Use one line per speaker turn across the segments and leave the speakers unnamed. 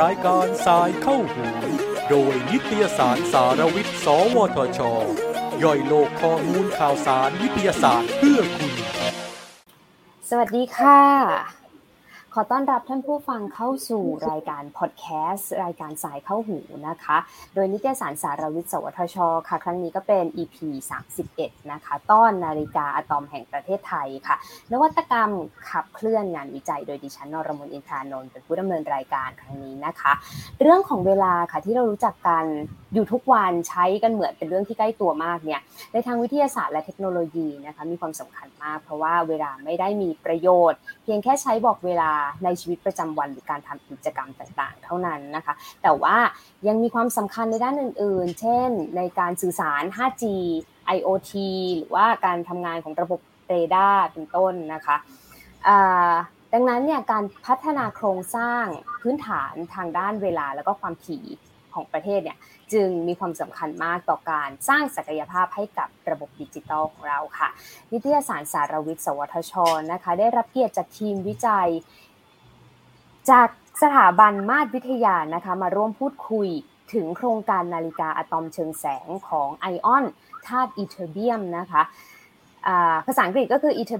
รายการสายเข้าหู โดยนิตยสารสารวิทย์ สวทช ย่อยโลกข้อมูลข่าวสารวิทยาศาสตร์เพื่อคุณ
สวัสดีค่ะ ขอต้อนรับท่านผู้ฟังเข้าสู่รายการพอดแคสต์รายการสายเข้าหูนะคะ โดยนิตยสารสารวิทย์สวทช ค่ะ ครั้งนี้ก็เป็น EP 31 นะคะ ต้อนนาฬิกาอะตอมแห่งประเทศไทยค่ะ นวัตกรรมขับเคลื่อนงานวิจัย โดยดิฉันนรมนอินทานนท์เป็นผู้ดำเนินรายการครั้งนี้นะคะ เรื่องของเวลาค่ะที่เรารู้จักกันอยู่ทุกวันใช้กันเหมือนเป็นเรื่องที่ใกล้ตัวมากเนี่ยในทางวิทยาศาสตร์และเทคโนโลยีนะคะมีความสำคัญมาก เพราะว่าเวลาไม่ได้มีประโยชน์ เพียงแค่ใช้บอกเวลาในชีวิตประจำวันหรือการทำกิจกรรมต่างๆ เท่านั้นนะคะ แต่ว่ายังมีความสำคัญในด้านอื่น ๆ เช่น ในการสื่อสาร 5G IoT หรือว่าการทำงานของระบบเรดาร์เป็นต้นนะคะดังนั้นเนี่ยการพัฒนาโครงสร้างพื้นฐานทางด้านเวลาแล้วก็ความถี่ของประเทศเนี่ย จึงมีความสำคัญมากต่อการสร้างศักยภาพให้กับระบบดิจิทัลของเราค่ะ นิตยสารสารวิทย์ สวทชนะคะ ได้รับเกียรติจากทีมวิจัย จากสถาบันมาตรวิทยานะคะมาร่วมพูดคุยถึงโครงการนาฬิกาอะตอมเชิงแสงของไอออนธาตุอีเทอร์เบียมนะคะภาษาอังกฤษก็คืออีเทอ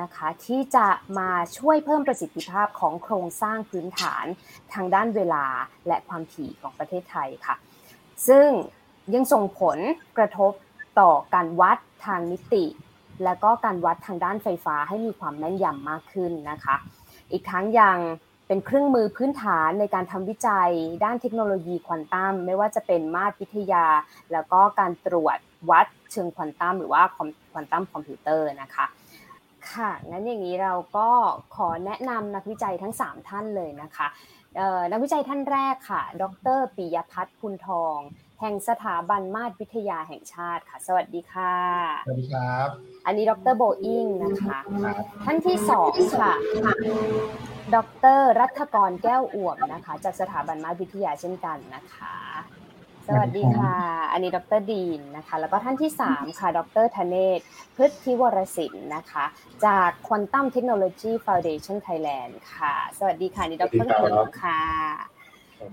นะคะ ที่จะมาช่วยเพิ่มประสิทธิภาพของโครงสร้างพื้นฐานทางด้านเวลาและความถี่ของประเทศไทยค่ะ ซึ่งยังส่งผลกระทบต่อการวัดทางมิติ และก็การวัดทางด้านไฟฟ้าให้มีความแม่นยำมากขึ้นนะคะ อีกทั้งยังเป็นเครื่องมือพื้นฐานในการทำวิจัย ด้านเทคโนโลยีควอนตัมไม่ว่าจะเป็นมาตรวิทยา แล้วก็การตรวจวัดเชิงควอนตัมหรือว่าควอนตัมคอมพิวเตอร์นะคะ ค่ะ งั้นอย่างนี้เราก็ขอแนะนำนักวิจัยทั้ง 3 ท่านเลยนะคะนักวิจัยท่านแรกค่ะ ดรปิยพัฒน์พุนทอง แห่งสถาบันมาตรวิทยาแห่งชาติค่ะ สวัสดีค่ะ
สวัสดีครับ
อันนี้ดรโบอิงนะคะ ท่านที่สองค่ะ ดรรัฐกรแก้วอ่วมนะคะ จากสถาบันมาตรวิทยาเช่นกันนะคะ สวัสดีค่ะ อันนี้ดรดีนนะคะ แล้วก็ท่านที่ 3 ค่ะ ดรธเนศพฤทธิวรศิลป์นะคะ จาก Quantum Technology Foundation Thailand ค่ะ สวัสดีค่ะนี่ดรเพิร์ค่ะ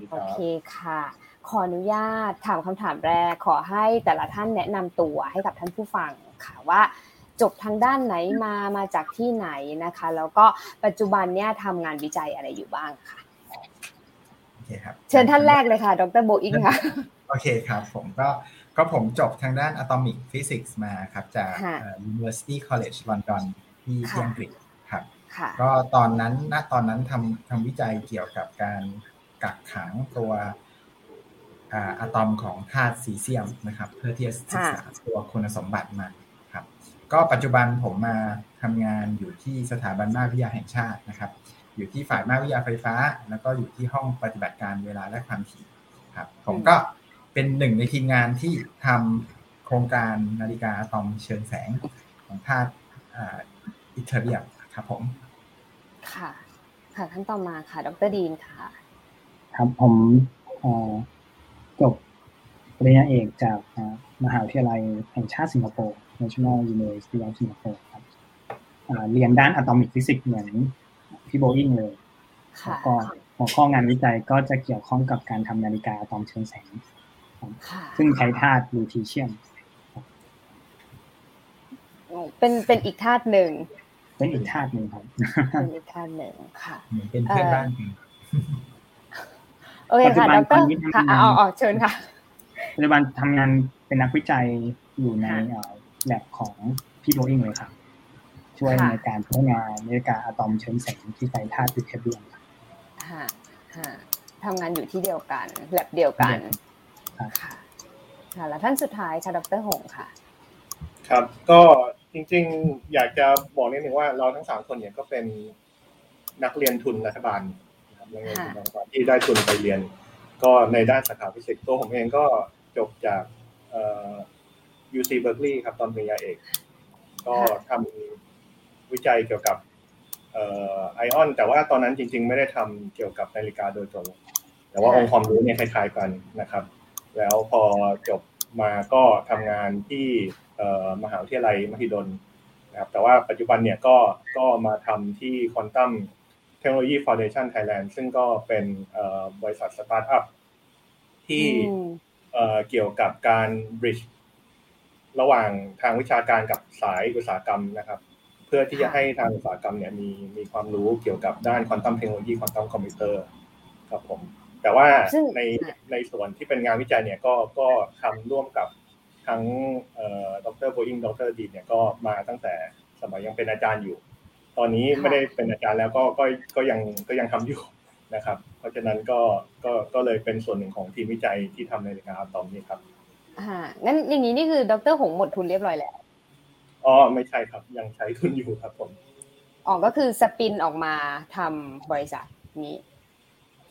โอเคค่ะ ขออนุญาตถามคำถามแรก ขอให้แต่ละท่านแนะนำตัวให้กับท่านผู้ฟังค่ะว่าจบทางด้านไหนมา มาจากที่ไหนนะคะ แล้วก็ปัจจุบันเนี่ยทำงานวิจัยอะไรอยู่บ้างค่ะ
โอเคครับ
เชิญท่านแรกเลยค่ะ ดรโบอิงค่ะ
โอเคครับผมก็ก็ผมจบทางด้าน Atomic Physics มาครับจาก University College London ที่อังกฤษครับก็ตอนนั้นณตอนนั้นทำทำวิจัยเกี่ยวกับการกักขังตัวอะตอมของธาตุซีเซียมนะครับ เพื่อที่จะศึกษาตัวคุณสมบัติมาครับ ก็ปัจจุบันผมมาทำงานอยู่ที่สถาบันนาวิทยาแห่งชาตินะครับ อยู่ที่ฝ่ายนาวิทยาไฟฟ้า แล้วก็อยู่ที่ห้องปฏิบัติการเวลาและความถี่ครับ ผมก็ เป็นหนึ่งในทีมงานที่ทำโครงการนาฬิกาอะตอมเชิงแสงของธาตุอิตาเลียครับผม
ค่ะ ค่ะท่านต่อมาค่ะ ดรดีนค่ะ
ครับผมจบปริญญาเอกจากมหาวิทยาลัยแห่งชาติสิงคโปร์ National University of Singapore ครับเรียนด้าน atomic physics เหมือนพี่โบอิงเลยแล้วก็หัวข้องานวิจัยก็จะเกี่ยวข้องกับการทำนาฬิกาอะตอมเชิงแสง ซึ่งใช้ธาตุลูทีเชียม
เป็นเป็นอีกธาตุหนึ่ง
เป็นอีกธาตุหนึ่งครับ
เป็นอีกธาตุหนึ่งค่ะ
เป็นเพื่อนบ้าน
โอเคค่ะดรค่ะอ๋อเชิญค่ะ
ปัจจุบันทำงานเป็นนักวิจัยอยู่ในแลบของพี่โบอิงเลยครับช่วยในการพัฒนานาฬิกาอะตอมเชิงแสงที่ใช้ธาตุลิเทเบียม
ค่ะทำงานอยู่ที่เดียวกันแลบเดียวกัน ค่ะค่ะแล้วท่านสุดท้ายค่ะดรหงค่ะ
ครับก็จริงๆ อยากจะบอกนิดนึงว่าเราทั้งสามคนเนี่ยก็เป็นนักเรียนทุนรัฐบาลนะครับนักเรียนทุนรัฐบาลที่ได้ทุนไปเรียน ก็ในด้านสาขาฟิสิกส์ตัวผมเองก็จบจากเอ่อ UC Berkeley ครับตอนปริญญาเอก ก็ทำวิจัยเกี่ยวกับเอ่อไอออน แต่ว่าตอนนั้นจริง ๆ ไม่ได้ทำเกี่ยวกับนาฬิกาโดยตรงแต่ว่าองค์ความรู้เนี่ยคล้ายๆกันนะครับ แล้วพอจบมาก็ทำงานที่มหาวิทยาลัยมหิดลนะครับแต่ว่าปัจจุบันเนี่ยก็ก็มาทำที่ Quantum Technology Foundation Thailand ซึ่งก็เป็นบริษัทสตาร์ทอัพที่เกี่ยวกับการ bridge ระหว่างทางวิชาการกับสายอุตสาหกรรมนะครับ เพื่อที่จะให้ทางอุตสาหกรรมเนี่ยมีมีความรู้เกี่ยวกับด้านควอนตัมเทคโนโลยีควอนตัมคอมพิวเตอร์ครับผม แต่ว่าในในส่วนที่เป็นงานวิจัยเนี่ยก็ก็ทำร่วมกับทั้งดรโบอิงดรดีเนี่ยก็มาตั้งแต่สมัยยังเป็นอาจารย์อยู่ ตอนนี้ไม่ได้เป็นอาจารย์แล้วก็ก็ก็ยังก็ยังทำอยู่นะครับ เพราะฉะนั้นก็ก็ก็เลยเป็นส่วนหนึ่งของทีมวิจัยที่ทำในรายการอะตอมนี้ครับ
อ่างั้นอย่างนี้นี่คือดรหงหมดทุนเรียบร้อยแล้ว
อ๋อไม่ใช่ครับยังใช้ทุนอยู่ครับผม
อ๋อก็คือ spin ออกมาทำบริษัทนี้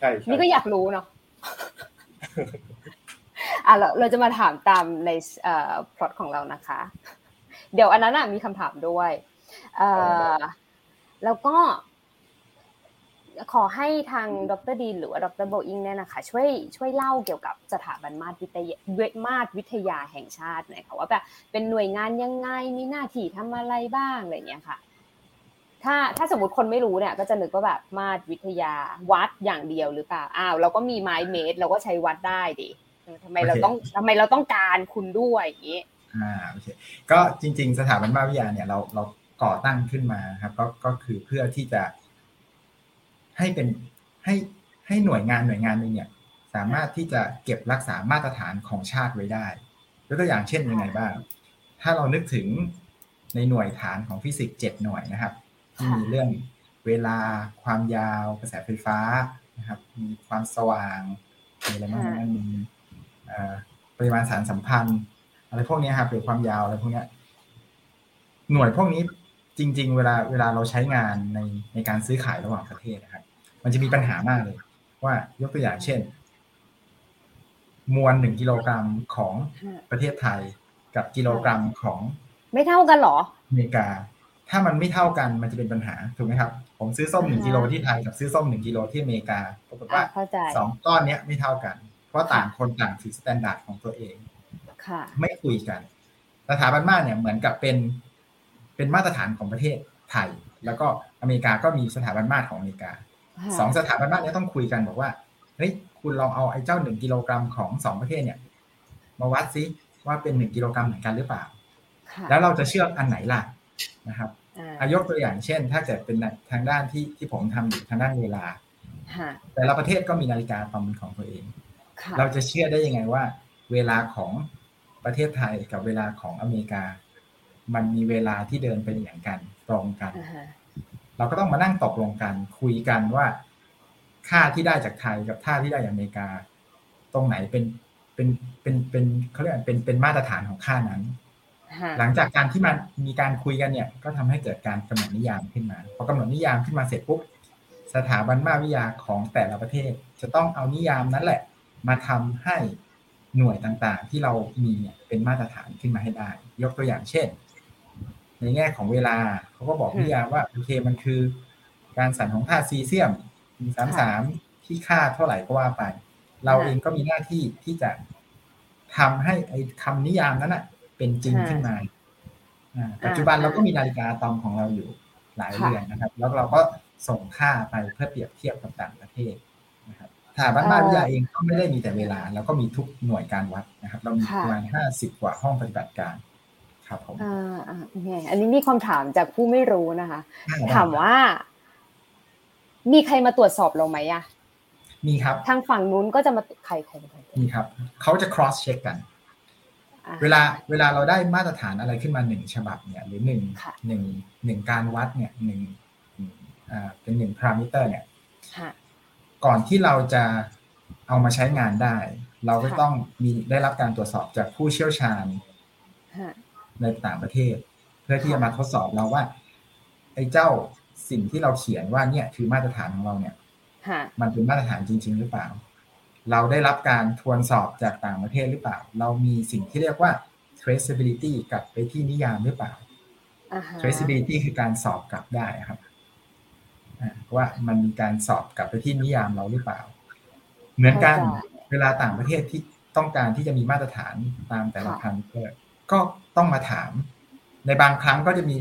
ใช่
นี่ก็อยากรู้เนาะอะเราเราจะมาถามตามในเอ่อพล็อตของเรานะคะ เดี๋ยวอันนั้นมีคำถามด้วยเอ่อแล้วก็ ขอให้ทางดรดีนหรือว่าดรโบอิงเนี่ยนะคะ ช่วยช่วยเล่าเกี่ยวกับสถาบันมาตรวิทยามาตรวิทยาแห่งชาติหน่อยค่ะว่าแบบเป็นหน่วยงานยังไงมีหน้าที่ทำอะไรบ้างอะไรเงี้ยค่ะ ถ้าถ้าสมมติคนไม่รู้เนี่ยก็จะนึกว่าแบบมาตรวิทยาวัดอย่างเดียวหรือเปล่าอ้าวเราก็มีไม้เมตรเราก็ใช้วัดได้ดิทำไมเราต้องทำไมเราต้องการคุณด้วยอย่างนี้
อ่าโอเคก็จริง ๆ สถาบันมาตรวิทยาเนี่ยเราเราก่อตั้งขึ้นมาครับก็ก็คือเพื่อที่จะให้เป็นให้ให้หน่วยงานหน่วยงานหนึ่งเนี่ย สามารถที่จะเก็บรักษามาตรฐานของชาติไว้ได้ยกตัวอย่างเช่นยังไงบ้าง ถ้าเรานึกถึงในหน่วยฐานของฟิสิกส์เจ็ดหน่วยนะครับ ที่มีเรื่องเวลาความยาวกระแสไฟฟ้านะครับ มีความสว่างมีอะไรบ้างนมีปริมาณสารสัมพันธ์ อะไรพวกนี้ครับหรือความยาวอะไรพวกนี้หน่วยพวกนี้จริง ๆ เวลาเวลาเราใช้งานในในการซื้อขายระหว่างประเทศนะครับ มันจะมีปัญหามากเลย ว่ายกตัวอย่างเช่น มวลหนึ่งกิโลกรัมของประเทศไทยกับกิโลกรัมของ
ไม่เท่ากันหรอ
อเมริกา ถ้ามันไม่เท่ากันมันจะเป็นปัญหาถูกไหมครับ ผมซื้อส้มหนึ่งกิโลที่ไทยกับซื้อส้มหนึ่งกิโลที่อเมริกาปรากฏว่าสองก้อนเนี้ยไม่เท่ากัน เพราะต่างคนต่างถือ standard ของตัวเองไม่คุยกันสถาบันมาเนี่ยเหมือนกับเป็นเป็นมาตรฐานของประเทศไทย แล้วก็อเมริกาก็มีสถาบันมาตรของอเมริกาสองสถาบันมาตรนี้ต้องคุยกันบอกว่าเฮ้ยคุณลองเอาไอ้เจ้าหนึ่งกิโลกรัมของสองประเทศเนี่ย มาวัดซิว่าเป็นหนึ่งกิโลกรัมเหมือนกันหรือเปล่า แล้วเราจะเชื่ออันไหนล่ะนะครับอา ยกตัวอย่างเช่น ถ้าเกิดเป็นทางด้านที่ที่ผมทำอยู่ทางด้านเวลาแต่ละประเทศก็มีนาฬิกาตอมของตัวเอง เราจะเชื่อได้ยังไงว่า เวลาของประเทศไทยกับเวลาของอเมริกา มันมีเวลาที่เดินเป็นอย่างกันตรงกัน เราก็ต้องมานั่งตกลงกันคุยกันว่า ค่าที่ได้จากไทยกับค่าที่ได้จากอเมริกา ตรงไหนเป็นเป็นเป็นเป็นเขาเรียกเป็นเป็นมาตรฐานของค่านั้น หลังจากการที่มันมีการคุยกันเนี่ย ก็ทำให้เกิดการกำหนดนิยามขึ้นมาพอกำหนดนิยามขึ้นมาเสร็จปุ๊บสถาบันมาวิทยาของแต่ละประเทศ จะต้องเอานิยามนั้นแหละ มาทำให้หน่วยต่างๆ ที่เรามีเนี่ยเป็นมาตรฐานขึ้นมาให้ได้ ยกตัวอย่างเช่น ในแง่ของเวลาเขาก็บอกนิยามว่าโอเคมันคือ การสั่นของธาตุซีเซียมสามสามที่ค่าเท่าไหร่ก็ว่าไป เราเองก็มีหน้าที่ที่จะทำให้ไอ้คำนิยามนั้นอะ เป็นจริงขึ้นมาปัจจุบันเราก็มีนาฬิกาตอมของเราอยู่หลายเรือนนะครับ แล้วเราก็ส่งค่าไปเพื่อเปรียบเทียบกับต่างประเทศนะครับถาบันมาวิทยาเองก็ไม่ได้มีแต่เวลา แล้วก็มีทุกหน่วยการวัดนะครับ เรามีประมาณห้าสิบกว่าห้องปฏิบัติการครับผมอ่า
อ่าโอเคอันนี้มีคำถามจากผู้ไม่รู้นะคะ ถามว่า มีใครมาตรวจสอบเราไหมอะ
มีครับ
ทางฝั่งนู้นก็จะมาใครคง
มีครับ เขาจะ cross check กัน เวลาเวลาเราได้มาตรฐานอะไรขึ้นมาหนึ่งฉบับเนี่ย หรือหนึ่งหนึ่งหนึ่งการวัดเนี่ยหนึ่งอ่าเป็นหนึ่งพารามิเตอร์เนี่ยก่อนที่เราจะเอามาใช้งานได้ เราก็ต้องมีได้รับการตรวจสอบจากผู้เชี่ยวชาญในต่างประเทศ เพื่อที่จะมาทดสอบเราว่า ไอ้เจ้าสิ่งที่เราเขียนว่าเนี่ยคือมาตรฐานของเราเนี่ยมันเป็นมาตรฐานจริง ๆ หรือเปล่า เราได้รับการทวนสอบจากต่างประเทศหรือเปล่า เรามีสิ่งที่เรียกว่า traceability กลับไปที่นิยามหรือเปล่า traceability คือการสอบกลับได้ครับว่ามันมีการสอบกลับไปที่นิยามเราหรือเปล่า เหมือนกันเวลาต่างประเทศที่ต้องการที่จะมีมาตรฐานตามแต่ละพันเพื่อก็ต้องมาถาม ในบางครั้งก็จะมี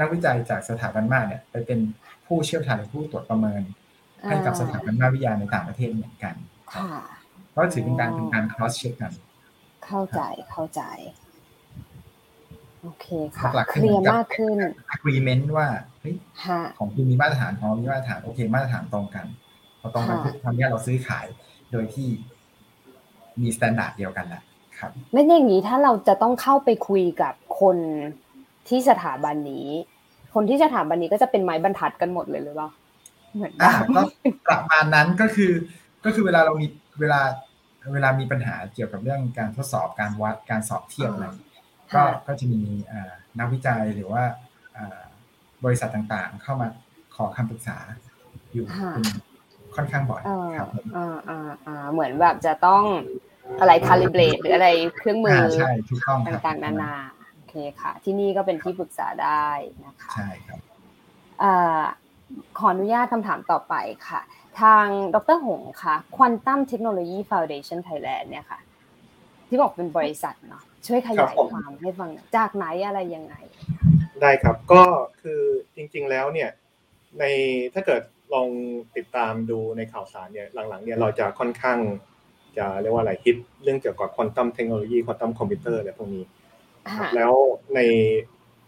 นักวิจัยจากสถาบันมาเนี่ยไปเป็นผู้เชี่ยวชาญหรือผู้ตรวจประเมิน ให้กับสถาบันมาวิทยาในต่างประเทศเหมือนกัน ก็ถือเป็นการเป็นการ cross check กัน
เข้าใจเข้าใจ โอเคค่ะเคลียร์มากขึ้น
agreement ว่าเฮ้ยของคุณมีมาตรฐานของเรามีมาตรฐานโอเค มาตรฐานตรงกันพอตรงกันทำให้เราซื้อขายโดยที่มีมาตรฐานเดียวกันแหละครับ
ไม่อย่างนี้ถ้าเราจะต้องเข้าไปคุยกับคนที่สถาบันนี้ คนที่สถาบันนี้ก็จะเป็นไม้บรรทัดกันหมดเลยหรือเปล่า
เหมือนอ่าก็ประมาณนั้นก็คือ ก็คือเวลาเรามีเวลาเวลามีปัญหาเกี่ยวกับเรื่องการทดสอบการวัดการสอบเทียบอะไรก็ก็จะมีนักวิจัยหรือว่าบริษัทต่างๆ เข้ามาขอคำปรึกษาอยู่ค่อนข้างบ่อยครับ
อ่าอ่าอ่าเหมือนแบบจะต้องอะไรคาลิเบรตหรืออะไรเครื่องมือ
ใช่ทุกต้อง
ต่างๆนานาโอเคค่ะ ที่นี่ก็เป็นที่ปรึกษาได้นะคะ
ใช่ครับ
ขออนุญาตคำถามต่อไปค่ะ ทางดรหงค่ะ Quantum Technology Foundation Thailand เนี่ยค่ะ ที่บอกเป็นบริษัทเนาะช่วยขยายความให้ฟังจากไหนอะไรยังไง
ได้ครับก็คือจริง ๆแล้วเนี่ยในถ้าเกิดลองติดตามดูในข่าวสารเนี่ยหลังๆเนี่ยเราจะค่อนข้างจะเรียกว่าอะไรฮิตเรื่องเกี่ยวกับควอนตัมเทคโนโลยีควอนตัมคอมพิวเตอร์อะไรพวกนี้แล้วใน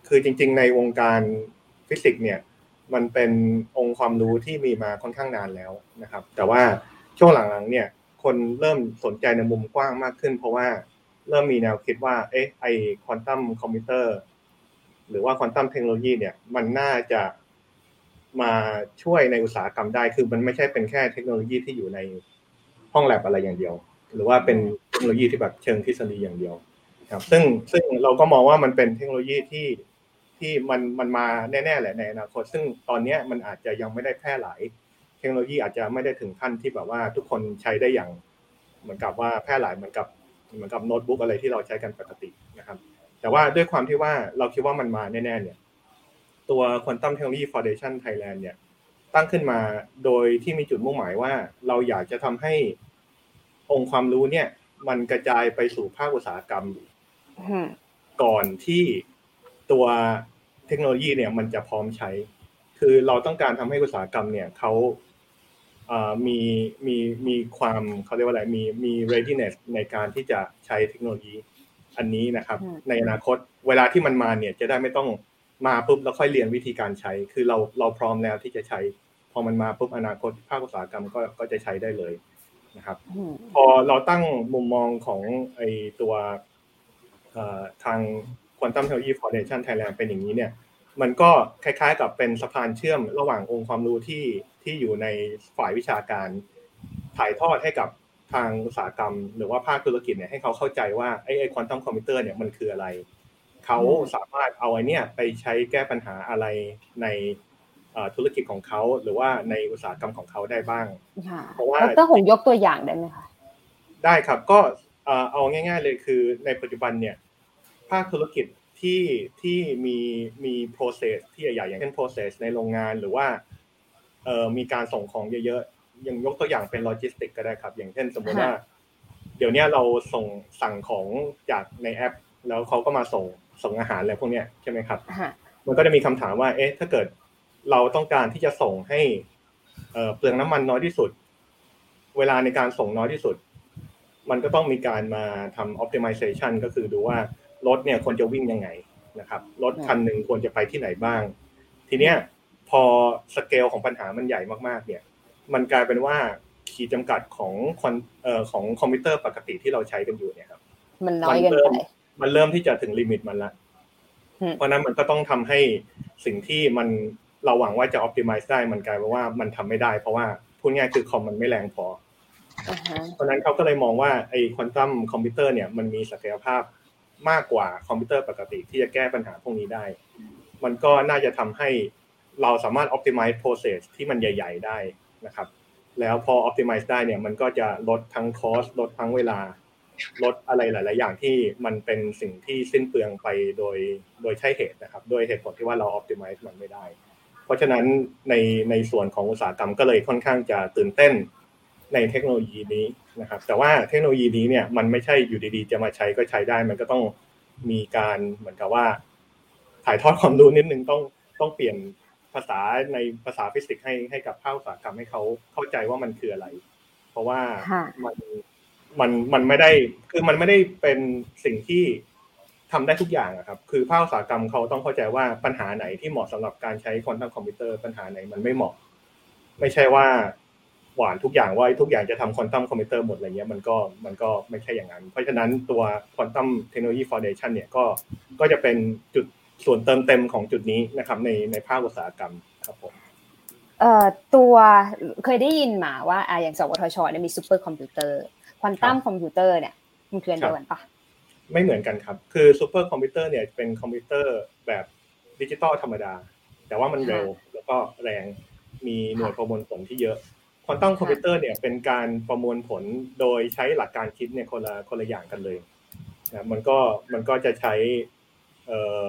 คือจริง ๆ ในวงการฟิสิกส์เนี่ย มันเป็นองค์ความรู้ที่มีมาค่อนข้างนานแล้วนะครับ แต่ว่าช่วงหลังๆเนี่ยคนเริ่มสนใจในมุมกว้างมากขึ้น เพราะว่าเริ่มมีแนวคิดว่าเอ๊ะไอ้ควอนตัมคอมพิวเตอร์หรือว่าควอนตัมเทคโนโลยีเนี่ยมันน่าจะมาช่วยในอุตสาหกรรมได้ คือมันไม่ใช่เป็นแค่เทคโนโลยีที่อยู่ในห้องแลบอะไรอย่างเดียว หรือว่าเป็นเทคโนโลยีที่แบบเชิงทฤษฎีอย่างเดียวครับ ซึ่งซึ่งเราก็มองว่ามันเป็นเทคโนโลยีที่ ที่มันมันมาแน่ๆแหละในอนาคตซึ่งตอนนี้มันอาจจะยังไม่ได้แพร่หลาย เทคโนโลยีอาจจะไม่ได้ถึงขั้นที่แบบว่าทุกคนใช้ได้อย่าง เหมือนกับว่าแพร่หลายเหมือนกับเหมือนกับโน้ตบุ๊กอะไรที่เราใช้กันปกตินะครับ แต่ว่าด้วยความที่ว่าเราคิดว่ามันมาแน่ๆเนี่ย ตัว Quantum Technology Foundation Thailand เนี่ย ตั้งขึ้นมาโดยที่มีจุดมุ่งหมายว่า เราอยากจะทำให้องค์ความรู้เนี่ย มันกระจายไปสู่ภาคอุตสาหกรรมก่อนที่ตัว เทคโนโลยีเนี่ยมันจะพร้อมใช้ คือเราต้องการทำให้อุตสาหกรรมเนี่ยเขามีมีมีความเขาเรียกว่าอะไรมีมี readiness ในการที่จะใช้เทคโนโลยีอันนี้นะครับ ในอนาคตเวลาที่มันมาเนี่ยจะได้ไม่ต้องมาปุ๊บแล้วค่อยเรียนวิธีการใช้ คือเราเราพร้อมแล้วที่จะใช้ พอมันมาปุ๊บอนาคตภาคอุตสาหกรรมก็ก็จะใช้ได้เลยนะครับ พอเราตั้งมุมมองของไอตัวทาง Quantum Technology Foundation Thailand เป็นอย่างนี้เนี่ยมันก็คล้ายๆ กับเป็นสะพานเชื่อมระหว่างองค์ความรู้ที่ที่อยู่ในฝ่ายวิชาการถ่ายทอดให้กับทางอุตสาหกรรม หรือว่าภาคธุรกิจเนี่ยให้เขาเข้าใจว่าไอ้ไอ้ควอนตัมคอมพิวเตอร์เนี่ยมันคืออะไร เขาสามารถเอาไอ้นี่ไปใช้แก้ปัญหาอะไรในธุรกิจของเขา หรือว่าในอุตสาหกรรมของเขาได้บ้าง
เพราะว่าดรหงยกตัวอย่างได้ไหมคะ
ได้ครับก็เอาง่าย ๆเลยคือในปัจจุบันเนี่ย ภาคธุรกิจที่ที่มีมี process ที่ใหญ่ๆอย่างเช่น process ในโรงงานหรือว่าเอ่อมีการส่งของเยอะๆอย่างยกตัวอย่างเป็นโลจิสติกก็ได้ครับ อย่างเช่นสมมติว่า เดี๋ยวนี้เราส่งสั่งของจากในแอป แล้วเขาก็มาส่งส่งอาหารอะไรพวกเนี้ยใช่ไหมครับมันก็จะมีคำถามว่า เอ๊ะ ถ้าเกิดเราต้องการที่จะส่งให้เปลืองน้ำมันน้อยที่สุด เวลาในการส่งน้อยที่สุด มันก็ต้องมีการมาทำ optimization ก็คือดูว่า รถเนี่ยควรจะวิ่งยังไงนะครับรถคันหนึ่งควรจะไปที่ไหนบ้าง ทีเนี้ยพอสเกลของปัญหามันใหญ่มากๆ เนี่ย มันกลายเป็นว่าขีดจำกัดของคอนเอ่อของคอมพิวเตอร์ปกติที่เราใช้กันอยู่เนี่ยครับ
มันน้อยเกินไป
มันเริ่มที่จะถึง limit มันละ เพราะนั้นมันก็ต้องทำให้สิ่งที่มันเราหวังว่าจะ optimize ได้มันกลายเป็นว่ามันทำไม่ได้ เพราะว่าพูดง่ายคือคอมมันไม่แรงพอ เพราะนั้นเขาก็เลยมองว่าไอ้ควอนตัมคอมพิวเตอร์เนี่ยมันมีศักยภาพ มากกว่าคอมพิวเตอร์ปกติที่จะแก้ปัญหาพวกนี้ได้ มันก็น่าจะทำให้เราสามารถ optimize process ที่มันใหญ่ ๆ ได้นะครับ แล้วพอ optimize ได้เนี่ย มันก็จะลดทั้ง cost ลดทั้งเวลา ลดอะไรหลาย ๆ อย่างที่มันเป็นสิ่งที่สิ้นเปลืองไปโดยโดยใช่เหตุนะครับ โดยเหตุผลที่ว่าเรา optimize มันไม่ได้ เพราะฉะนั้นในในส่วนของอุตสาหกรรมก็เลยค่อนข้างจะตื่นเต้น ในเทคโนโลยีนี้นะครับ แต่ว่าเทคโนโลยีนี้เนี่ยมันไม่ใช่อยู่ดีๆ จะมาใช้ก็ใช้ได้ มันก็ต้องมีการเหมือนกับว่า ถ่ายทอดความรู้นิดนึงต้องต้องเปลี่ยนภาษาในภาษาฟิสิกส์ให้ให้กับภาคอุตสาหกรรมให้เขาเข้าใจว่ามันคืออะไร เพราะว่ามันมันมันไม่ได้คือมันไม่ได้เป็นสิ่งที่ทำได้ทุกอย่างอะครับ คือภาคอุตสาหกรรมเขาต้องเข้าใจว่าปัญหาไหนที่เหมาะสำหรับการใช้ควอนตัมคอมพิวเตอร์ปัญหาไหนมันไม่เหมาะ ไม่ใช่ว่า หว่านทุกอย่างว่าทุกอย่างจะทำควอนตัมคอมพิวเตอร์หมดอะไรเงี้ยมันก็มันก็ไม่ใช่อย่างนั้น เพราะฉะนั้นตัว Quantum Technology Foundation เนี่ยก็ก็จะเป็นจุดส่วนเติมเต็มของจุดนี้นะครับในในภาคอุตสาหกรรมครับผม
เอ่อตัวเคยได้ยินมาว่าอ่าอย่างสวทชเนี่ยมีซูเปอร์คอมพิวเตอร์ควอนตัมคอมพิวเตอร์เนี่ยมันคืออันเดียวกันปะ
ไม่เหมือนกันครับ คือซูเปอร์คอมพิวเตอร์เนี่ยเป็นคอมพิวเตอร์แบบดิจิตอลธรรมดา แต่ว่ามันเร็วแล้วก็แรงมีหน่วยประมวลผลที่เยอะ ควอนตัมคอมพิวเตอร์เนี่ยเป็นการประมวลผลโดยใช้หลักการคิดเนี่ยคนละคนละอย่างกันเลยนะมันก็มันก็จะใช้เอ่อ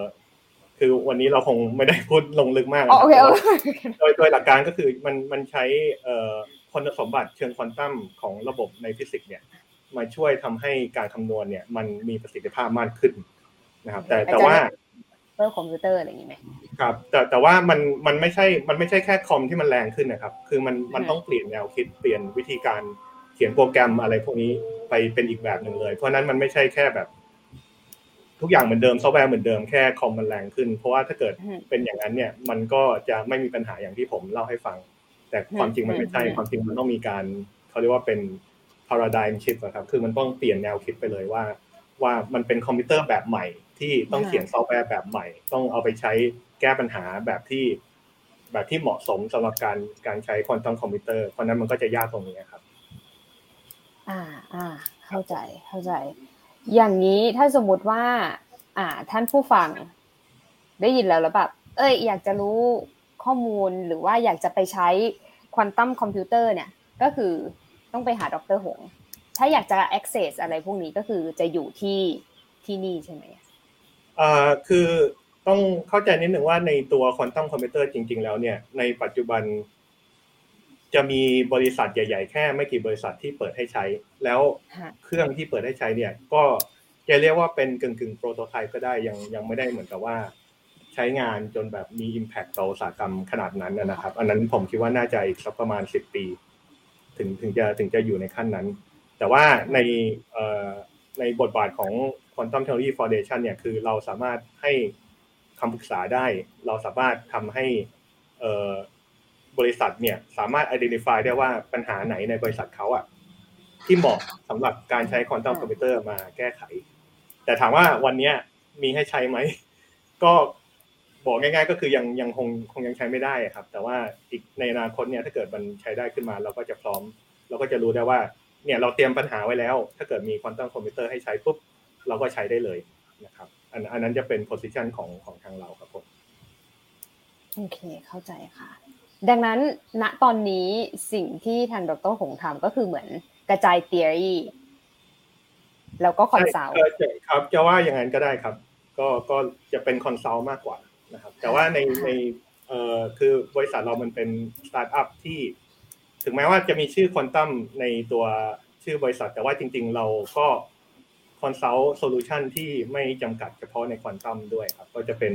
คือวันนี้เราคงไม่ได้พูดลงลึกมาก
โอเค
โดยโดยหลักการก็คือมันมันใช้เอ่อคุณสมบัติเชิงควอนตัมของระบบในฟิสิกส์เนี่ยมาช่วยทำให้การคำนวณเนี่ยมันมีประสิทธิภาพมากขึ้นนะครับแต่แต่ว่า
เพิ่มคอมพิวเตอร์อะไรอย่างนี้ไหม
ครับ แต่แต่ว่ามันมันไม่ใช่มันไม่ใช่แค่คอมที่มันแรงขึ้นนะครับ คือมันมันต้องเปลี่ยนแนวคิดเปลี่ยนวิธีการเขียนโปรแกรมอะไรพวกนี้ไปเป็นอีกแบบหนึ่งเลย เพราะนั้นมันไม่ใช่แค่แบบ ทุกอย่างเหมือนเดิมซอฟต์แวร์เหมือนเดิมแค่คอมมันแรงขึ้น เพราะว่าถ้าเกิดเป็นอย่างนั้นเนี่ย มันก็จะไม่มีปัญหาอย่างที่ผมเล่าให้ฟัง แต่ความจริงมันไม่ใช่ความจริงมันต้องมีการเขาเรียกว่าเป็น paradigm shift ครับ คือมันต้องเปลี่ยนแนวคิดไปเลยว่า ว่ามันเป็นคอมพิวเตอร์แบบใหม่ ที่ต้องเขียนซอฟต์แวร์แบบใหม่ ต้องเอาไปใช้แก้ปัญหาแบบที่แบบที่เหมาะสมสำหรับการการใช้ควอนตัมคอมพิวเตอร์เพราะนั้นมันก็จะยากตรงนี้ครับ
อ่าอ่า เข้าใจเข้าใจ อย่างนี้ถ้าสมมุติว่า อ่า ท่านผู้ฟัง ได้ยินแล้วแล้วแบบ เอ้ย อยากจะรู้ข้อมูลหรือว่าอยากจะไปใช้ควอนตัมคอมพิวเตอร์เนี่ย ก็คือต้องไปหาดรหง ถ้าอยากจะ access อะไรพวกนี้ก็คือจะอยู่ที่ที่นี่ใช่ไหม
อ่า คือต้องเข้าใจนิดหนึ่งว่าในตัวควอนตัมคอมพิวเตอร์จริง ๆ แล้วเนี่ยในปัจจุบัน จะมีบริษัทใหญ่ ๆ แค่ไม่กี่บริษัทที่เปิดให้ใช้ แล้วเครื่องที่เปิดให้ใช้เนี่ย ก็จะเรียกว่าเป็นกึ่งกึ่งโปรโตไทป์ก็ได้ยังยังไม่ได้เหมือนกับว่า ใช้งานจนแบบมี Impact ต่ออุตสาหกรรมขนาดนั้นนะครับ อันนั้นผมคิดว่าน่าจะอีกสักประมาณสิบปี ถึงถึงจะถึงจะอยู่ในขั้นนั้น แต่ว่าในในบทบาทของ Quantum Theory Foundation เนี่ยคือเราสามารถให้คำปรึกษาได้ เราสามารถทำให้บริษัทเนี่ยสามารถ identify ได้ว่าปัญหาไหนในบริษัทเขาอะที่เหมาะสำหรับการใช้ควอนตัมคอมพิวเตอร์มาแก้ไข แต่ถามว่าวันนี้มีให้ใช้ไหม ก็บอกง่ายๆ ก็คือยังยังคงคงยังใช้ไม่ได้ครับ แต่ว่าอีกในอนาคตเนี่ยถ้าเกิดมันใช้ได้ขึ้นมา เราก็จะพร้อม เราก็จะรู้ได้ว่า เนี่ยเราเตรียมปัญหาไว้แล้ว ถ้าเกิดมีควอนตัมคอมพิวเตอร์ให้ใช้ปุ๊บ เราก็ใช้ได้เลยนะครับ อันอันนั้นจะเป็นโพสิชันของของทางเราครับผม
โอเคเข้าใจค่ะ ดังนั้นณตอนนี้สิ่งที่ทางดรหงทำก็คือเหมือนกระจาย theory แล้วก็ consult
ครับจะว่าอย่างนั้นก็ได้ครับ ก็ก็จะเป็น consult มากกว่านะครับ แต่ว่าในในเอ่อคือบริษัทเรามันเป็นสตาร์ทอัพที่ ถึงแม้ว่าจะมีชื่อควอนตัมในตัวชื่อบริษัท แต่ว่าจริง ๆ เราก็ consult solution ที่ไม่จำกัดเฉพาะในควอนตัมด้วยครับ ก็จะเป็น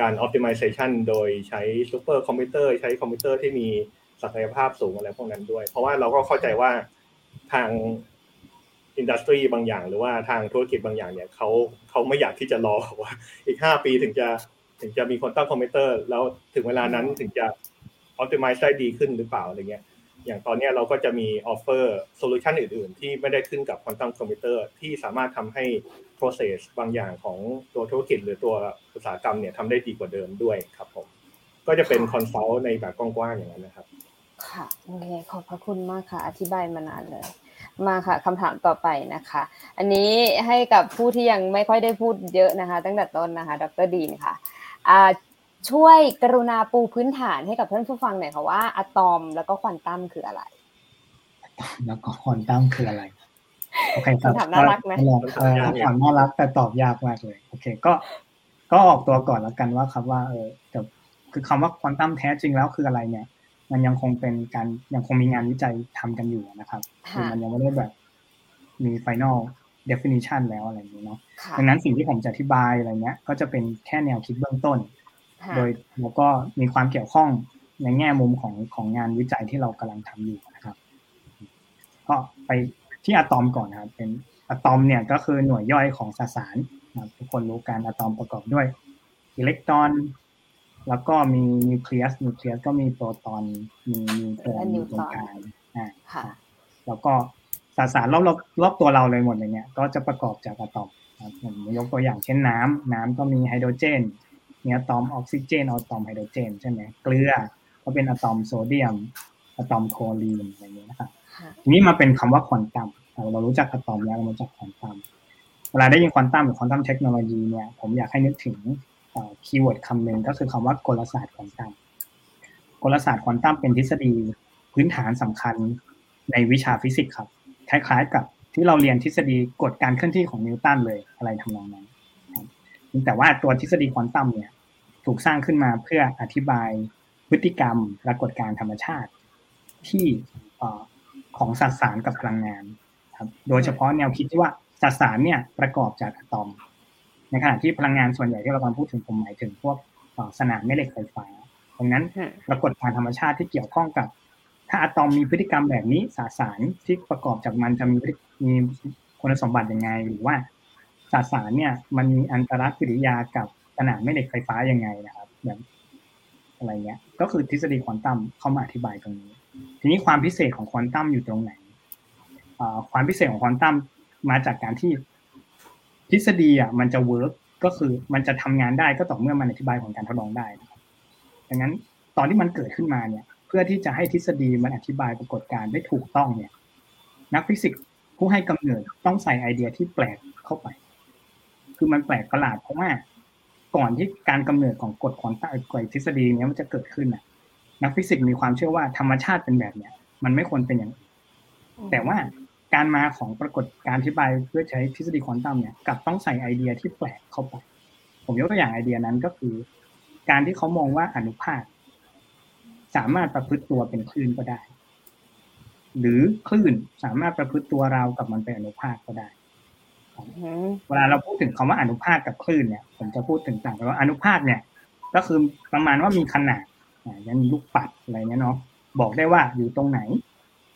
การออ p t i m i z a t i o n โดยใช้ซูเปอร์คอมพิวเตอร์ใช้คอมพิวเตอร์ที่มีศักยภาพสูงอะไรพวกนั้นด้วย เพราะว่าเราก็เข้าใจว่าทาง industry บางอย่าง หรือว่าทางธุรกิจบางอย่างเนี่ยเขาเขาไม่อยากที่จะรอว่าอีกห้าปีถึงจะถึงจะมีควอนตัมคอมพิวเตอร์ แล้วถึงเวลานั้นถึงจะออ p t i m i z e ได้ดีขึ้นหรือเปล่าอะไรเงี้ย อย่างตอนนี้เราก็จะมี offer solution อื่น ๆ ที่ไม่ได้ขึ้นกับควอนตัมคอมพิวเตอร์ที่สามารถทำให้ process บางอย่างของตัวธุรกิจหรือตัวอุตสาหกรรมเนี่ยทำได้ดีกว่าเดิมด้วยครับผม ก็จะเป็น consult ในแบบกว้างๆอย่างนั้นนะครับ
ค่ะโอเคขอบพระคุณมากค่ะ อธิบายมานานเลย มาค่ะคำถามต่อไปนะคะ อันนี้ให้กับผู้ที่ยังไม่ค่อยได้พูดเยอะนะคะ ตั้งแต่ต้นนะคะ ดรดีนค่ะ ช่วยกรุณาปูพื้นฐานให้กับท่านผู้ฟังหน่อยค่ะว่าอะตอมแล้วก็ควอนตัมคืออะไร
แล้วก็ควอนตัมคืออะไร
โอเคคำถามน่ารักไหม
คำถามน่ารักแต่ตอบยากมากเลยโอเคก็ก็ออกตัวก่อนแล้วกันว่าครับว่าเออแต่คือคำว่าควอนตัมแท้จริงแล้วคืออะไรเนี่ย มันยังคงเป็นการยังคงมีงานวิจัยทำกันอยู่นะครับคือมันยังไม่ได้แบบมีไฟนอล definition แล้วอะไรอย่างนี้เนาะดังนั้นสิ่งที่ผมจะอธิบายอะไรเงี้ย ก็จะเป็นแค่แนวคิดเบื้องต้น โดยแล้วก็มีความเกี่ยวข้องในแง่มุมของของงานวิจัยที่เรากำลังทำอยู่นะครับก็ไปที่อะตอมก่อนนะครับ เป็นอะตอมเนี่ยก็คือหน่วยย่อยของสสารนะทุกคนรู้กันอะตอมประกอบด้วยอิเล็กตรอน แล้วก็มีนิวเคลียสนิวเคลียสก็มีโปรตอนมีมีโปรมีตรงกลางอ่าแล้วก็สสารรอบรอบรอบตัวเราเลยหมดเลยเนี่ย ก็จะประกอบจากอะตอมผมยกตัวอย่างเช่นน้ำน้ำก็มีไฮโดรเจน มีอะตอมออกซิเจนอะตอมไฮโดรเจนใช่ไหมเกลือก็เป็นอะตอมโซเดียมอะตอมคลอรีนอะไรอย่างนี้นะครับทีนี้มาเป็นคำว่าควอนตัมเรารู้จักอะตอมแล้วเรารู้จักควอนตัมเวลาได้ยินควอนตัมหรือควอนตัมเทคโนโลยีเนี่ยผมอยากให้นึกถึง keyword คำหนึ่งก็คือคำว่ากลศาสตร์ควอนตัมกลศาสตร์ควอนตัมเป็นทฤษฎีพื้นฐานสำคัญในวิชาฟิสิกส์ครับ คล้ายๆกับที่เราเรียนทฤษฎีกฎการเคลื่อนที่ของนิวตันเลยอะไรทำนองนั้นแต่ว่าตัวทฤษฎีควอนตัมเนี่ย ถูกสร้างขึ้นมาเพื่ออธิบายพฤติกรรมปรากฏการธรรมชาติ ที่ของสสารกับพลังงานครับ โดยเฉพาะแนวคิดที่ว่าสสารเนี่ยประกอบจากอะตอม ในขณะที่พลังงานส่วนใหญ่ที่เรากำลังพูดถึงผมหมายถึงพวกสนามแม่เหล็กไฟฟ้าดังนั้นปรากฏการธรรมชาติที่เกี่ยวข้องกับ ถ้าอะตอมมีพฤติกรรมแบบนี้สสารที่ประกอบจากมันจะมีมีคุณสมบัติยังไงหรือว่าสสารเนี่ยมันมีอันตรกิริยากับ สนามแม่เหล็กไฟฟ้ายังไงนะครับแบบอะไรเงี้ย ก็คือทฤษฎีควอนตัมเข้ามาอธิบายตรงนี้ ทีนี้ความพิเศษของควอนตัมอยู่ตรงไหนความพิเศษของควอนตัมมาจากการที่ทฤษฎีอะมันจะ work ก็คือมันจะทำงานได้ก็ต่อเมื่อมันอธิบายของการทดลองได้นะครับดังนั้นตอนที่มันเกิดขึ้นมาเนี่ย เพื่อที่จะให้ทฤษฎีมันอธิบายปรากฏการณ์ได้ถูกต้องเนี่ย นักฟิสิกส์ผู้ให้กำเนิดต้องใส่ไอเดียที่แปลกเข้าไป คือมันแปลกประหลาดเพราะว่า ก่อนที่การกำเนิดของกฎควอนตัมกฎทฤษฎีนี้มันจะเกิดขึ้นน่ะ นักฟิสิกส์มีความเชื่อว่าธรรมชาติเป็นแบบเนี้ยมันไม่ควรเป็นอย่าง แต่ว่าการมาของปรากฏการอธิบายเพื่อใช้ทฤษฎีควอนตัมเนี่ยกับต้องใส่ไอเดียที่แปลกเข้าไป ผมยกตัวอย่างไอเดียนั้นก็คือ การที่เขามองว่าอนุภาคสามารถประพฤติตัวเป็นคลื่นก็ได้ หรือคลื่นสามารถประพฤติตัวเรากับมันเป็นอนุภาคก็ได้ เวลาเราพูดถึงคำว่าอนุภาคกับคลื่นเนี่ย ผมจะพูดถึงต่างกันว่าอนุภาคเนี่ย ก็คือประมาณว่ามีขนาดอย่างลูกปัดอะไรเงี้ยเนาะบอกได้ว่าอยู่ตรงไหน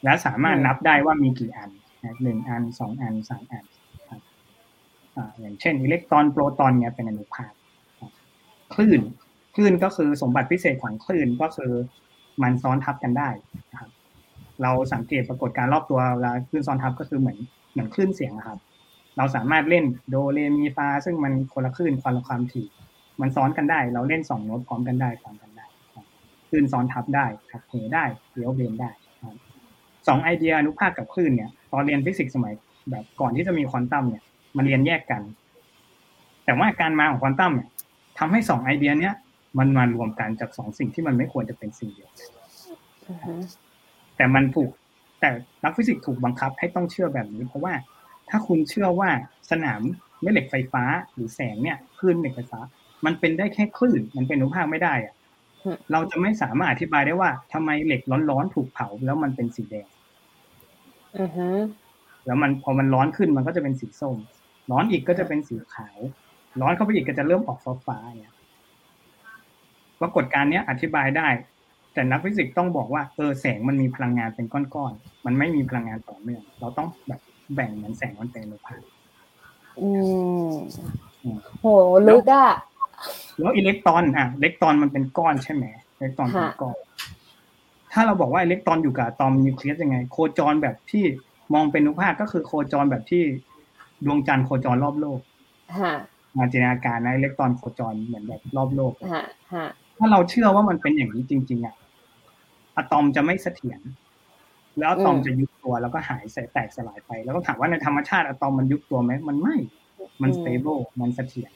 และสามารถนับได้ว่ามีกี่อันหนึ่งอันสองอันสามอันอย่างเช่นอิเล็กตรอนโปรตอนเนี่ยเป็นอนุภาคคลื่นคลื่นก็คือสมบัติพิเศษของคลื่นก็คือมันซ้อนทับกันได้ครับเราสังเกตปรากฏการรอบตัวเวลาคลื่นซ้อนทับก็คือเหมือนเหมือนคลื่นเสียงครับ เราสามารถเล่นโดเรมีฟาซึ่งมันคนละคลื่นคนละความถี่ มันซ้อนกันได้ เราเล่นสองโน้ตพร้อมกันได้พร้อมกันได้คลื่นซ้อนทับได้ทับเหได้เลี้ยวเบนได้สองไอเดียอนุภาคกับคลื่นเนี่ย ตอนเรียนฟิสิกส์สมัย แบบก่อนที่จะมีควอนตัมเนี่ย มันเรียนแยกกัน แต่ว่าการมาของควอนตัมเนี่ยทำให้สองไอเดียเนี้ยมันมารวมกันจากสองสิ่งที่มันไม่ควรจะเป็นสิ่งเดียวแต่มันถูกแต่นักฟิสิกส์ถูกบังคับให้ต้องเชื่อแบบนี้ เพราะว่า ถ้าคุณเชื่อว่าสนามแม่เหล็กไฟฟ้าหรือแสงเนี่ยคลื่นเหล็กไฟฟ้า มันเป็นได้แค่คลื่น มันเป็นอนุภาคไม่ได้อะเราจะไม่สามารถอธิบายได้ว่าทำไมเหล็กร้อนๆถูกเผาแล้วมันเป็นสีแดง
อือฮึ
แล้วมันพอมันร้อนขึ้นมันก็จะเป็นสีส้ม ร้อนอีกก็จะเป็นสีขาว ร้อนเข้าไปอีกก็จะเริ่มออกฟ้าฟ้าเนี่ยปรากฏการณ์เนี้ยอธิบายได้ แต่นักฟิสิกส์ต้องบอกว่าเออแสงมันมีพลังงานเป็นก้อนๆ มันไม่มีพลังงานต่อเนื่อง เราต้องแบบ แบ่งเหมือนแสงมันเป็นโลภะ
อืมโหลึกอะ
แล้วอิเล็กตรอนอะอิเล็กตรอนมันเป็นก้อนใช่ไหมอิเล็กตรอนเป็นก้อน ถ้าเราบอกว่าอิเล็กตรอนอยู่กับอะตอมนิวเคลียสยังไง โคจรแบบที่มองเป็นอนุภาคก็คือโคจรแบบที่ดวงจันทร์โคจรรอบโลกมาจินตนาการนะอิเล็กตรอนโคจรเหมือนแบบรอบโลกถ้าเราเชื่อว่ามันเป็นอย่างนี้จริง ๆอะอะตอมจะไม่เสถียร แล้วอะตอมจะยุบตัวแล้วก็หายแตกสลายไป แล้วก็ถามว่าในธรรมชาติอะตอมมันยุบตัวไหมมันไม่ มัน stable มันเสถียร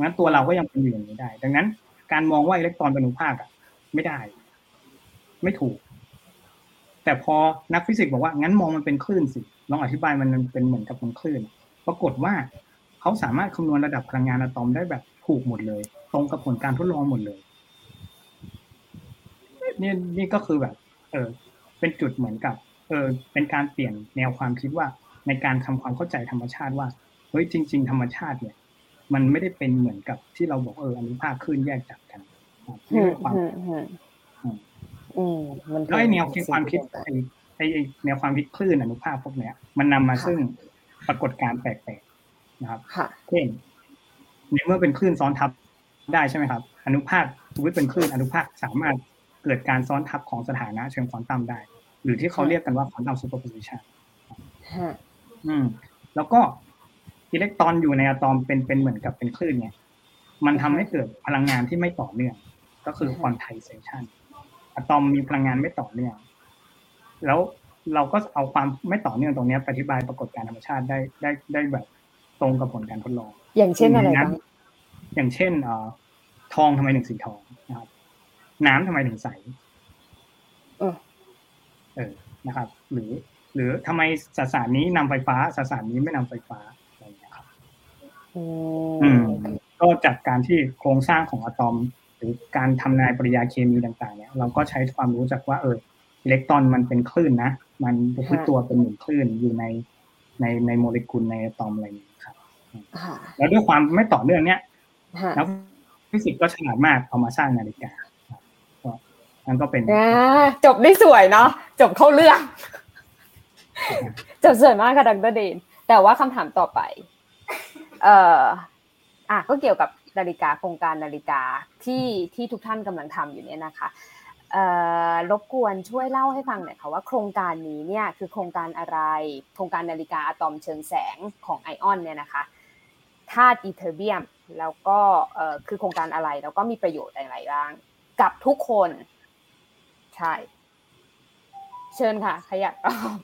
งั้นตัวเราก็ยังเป็นอยู่อย่างนี้ได้ ดังนั้น การมองว่าอิเล็กตรอนเป็นอนุภาคอะไม่ได้ ไม่ถูก แต่พอนักฟิสิกส์บอกว่างั้นมองมันเป็นคลื่นสิลองอธิบายมันเป็นเหมือนกับมันคลื่น ปรากฏว่าเขาสามารถคำนวณระดับพลังงานอะตอมได้แบบถูกหมดเลย ตรงกับผลการทดลองหมดเลยนี่นี่ก็คือแบบ เออ เป็นจุดเหมือนกับเออเป็นการเปลี่ยนแนวความคิดว่าในการทำความเข้าใจธรรมชาติว่าเฮ้ยจริง ๆ ธรรมชาติเนี่ย มันไม่ได้เป็นเหมือนกับที่เราบอกเอออนุภาคขึ้นแยกจากกัน
นี่ความ
แล้วไอแนวคิดความคิดไอไอแนวความคิดคลื่นอนุภาคพวกเนี้ย มันนำมาซึ่งปรากฏการณ์แปลกๆนะครับเช่นในเมื่อเป็นคลื่นซ้อนทับได้ใช่ไหมครับ อนุภาคสมมติเป็นคลื่นอนุภาคสามารถเกิดการซ้อนทับของสถานะเชิงควอนตัมได้ หรือที่เขาเรียกกันว่าควอนตัมซูเปอร์โพซิชันอืม แล้วก็อิเล็กตรอนอยู่ในอะตอมเป็นเป็นเหมือนกับเป็นคลื่นไงมันทำให้เกิดพลังงานที่ไม่ต่อเนื่อง ก็คือควอนไทเซชันอะตอมมีพลังงานไม่ต่อเนื่อง แล้วเราก็เอาความไม่ต่อเนื่องตรงนี้ไปอธิบายปรากฏการณ์ธรรมชาติได้ได้ได้แบบตรงกับผลการทดลอง
อย่างเช่นอะไรบ้าง
อย่างเช่นเอ่อทองทำไมถึงสีทองนะครับ น้ำทำไมถึงใส เออเออนะครับ หรือ หรือทำไมสสารนี้นำไฟฟ้าสสารนี้ไม่นำไฟฟ้าอะไรอย่างเงี้ยครับอืมก็จากการที่โครงสร้างของอะตอม หรือการทำนายปริยาเคมีต่าง ๆ เนี่ย เราก็ใช้ความรู้จากว่าเอออิเล็กตรอนมันเป็นคลื่นนะ มันเป็นตัวเป็นหนึ่งคลื่นอยู่ในในในโมเลกุลในอะตอมอะไรอย่างเงี้ยครับแล้วด้วยความไม่ต่อเนื่องเนี้ยแล้วฟิสิกส์ก็ฉลาดมากเอามาสร้างนาฬิกาก็ มันก็เป็น
จบได้สวยเนาะจบเข้าเรื่องจบสวยมากค่ะดังเดนแต่ว่าคำถามต่อไป เอ่ออะก็เกี่ยวกับนาฬิกาโครงการนาฬิกาที่ที่ทุกท่านกำลังทำอยู่เนี่ยนะคะรบกวนช่วยเล่าให้ฟังหน่อยค่ะว่าโครงการนี้เนี่ยคือโครงการอะไร โครงการนาฬิกาอะตอมเชิงแสงของไอออนเนี่ยนะคะธาตุอีเทอร์เบียม แล้วก็คือโครงการอะไรแล้วก็มีประโยชน์อะไรบ้าง กับทุกคน ใช่ เชิญค่ะ ขยับตอบ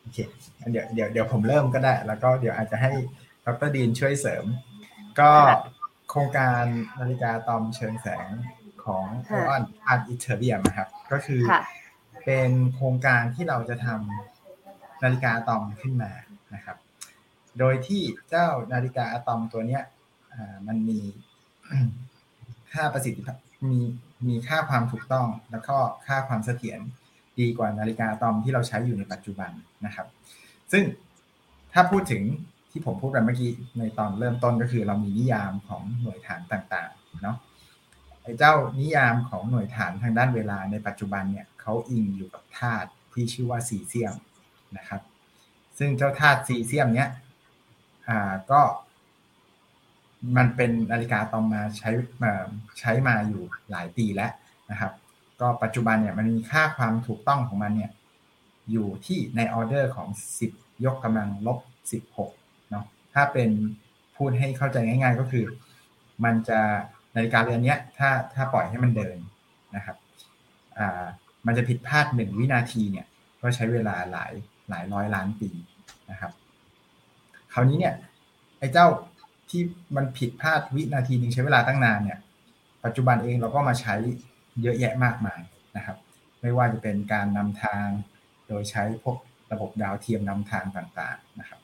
โอเคเดี๋ยวเดี๋ยวเดี๋ยวผมเริ่มก็ได้ แล้วก็เดี๋ยวอาจจะให้ดรดีนช่วยเสริม ก็โครงการนาฬิกาอะตอมเชิงแสงของไอออนธาตุอิเทอร์เบียมนะครับ ก็คือเป็นโครงการที่เราจะทำนาฬิกาตอมขึ้นมานะครับ โดยที่เจ้านาฬิกาอะตอมตัวเนี้ยมันมีค่าประสิทธิภาพมี มีค่าความถูกต้อง แล้วก็ค่าความเสถียรดีกว่านาฬิกาอะตอมที่เราใช้อยู่ในปัจจุบันนะครับ ซึ่งถ้าพูดถึงที่ผมพูดไปเมื่อกี้ในตอนเริ่มต้นก็คือเรามีนิยามของหน่วยฐานต่างๆเนาะไอ้เจ้านิยามของหน่วยฐานทางด้านเวลาในปัจจุบันเนี่ยเขาอิงอยู่กับธาตุที่ชื่อว่าซีเซียมนะครับ ซึ่งเจ้าธาตุซีเซียมเนี้ยอ่าก็ มันเป็นนาฬิกาตอมมาใช้มาใช้มาอยู่หลายปีแล้วนะครับ ก็ปัจจุบันเนี่ยมันมีค่าความถูกต้องของมันเนี่ยอยู่ที่ในออเดอร์ของ 10 ยกกำลังลบ 16เนาะถ้าเป็นพูดให้เข้าใจง่าย ๆ ก็คือ มันจะนาฬิกาเรือนนี้ถ้าถ้าปล่อยให้มันเดินนะครับอ่ามันจะผิดพลาดหนึ่งวินาทีเนี่ยก็ใช้เวลาหลายหลายร้อยล้านปีนะครับ คราวนี้เนี่ยไอ้เจ้า ที่มันผิดพลาดวินาทีนึงใช้เวลาตั้งนานเนี่ย ปัจจุบันเองเราก็มาใช้เยอะแยะมากมายนะครับ ไม่ว่าจะเป็นการนำทาง โดยใช้พวกระบบดาวเทียมนำทางต่างๆนะครับ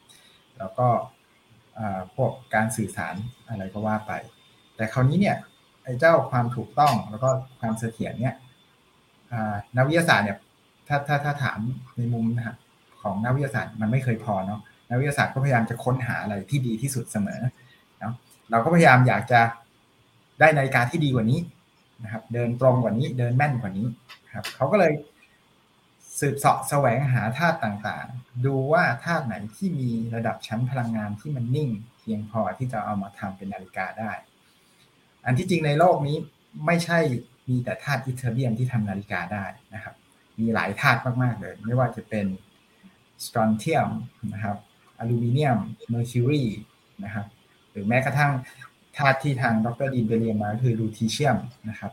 แล้วก็พวกการสื่อสารอะไรก็ว่าไป แต่คราวนี้เนี่ยไอ้เจ้าความถูกต้องแล้วก็ความเสถียรเนี่ยนักวิทยาศาสตร์เนี่ยถ้าถ้าถ้าถามในมุมนะของนักวิทยาศาสตร์มันไม่เคยพอเนาะนักวิทยาศาสตร์ก็พยายามจะค้นหาอะไรที่ดีที่สุดเสมอ เราก็พยายามอยากจะได้นาฬิกาที่ดีกว่านี้นะครับ เดินตรงกว่านี้ เดินแม่นกว่านี้ครับเขาก็เลยสืบเสาะแสวงหาธาตุต่างๆ ดูว่าธาตุไหนที่มีระดับชั้นพลังงานที่มันนิ่ง เพียงพอที่จะเอามาทำเป็นนาฬิกาได้ อันที่จริงในโลกนี้ไม่ใช่มีแต่ธาตุอิเทอร์เบียมที่ทำนาฬิกาได้นะครับ มีหลายธาตุมากๆเลย ไม่ว่าจะเป็นสตรอนเทียมนะครับ อลูมิเนียม mercury นะครับ หรือแม้กระทั่งธาตุที่ทางดรดีนไปเรียนมาคือลูทีเชียมนะครับ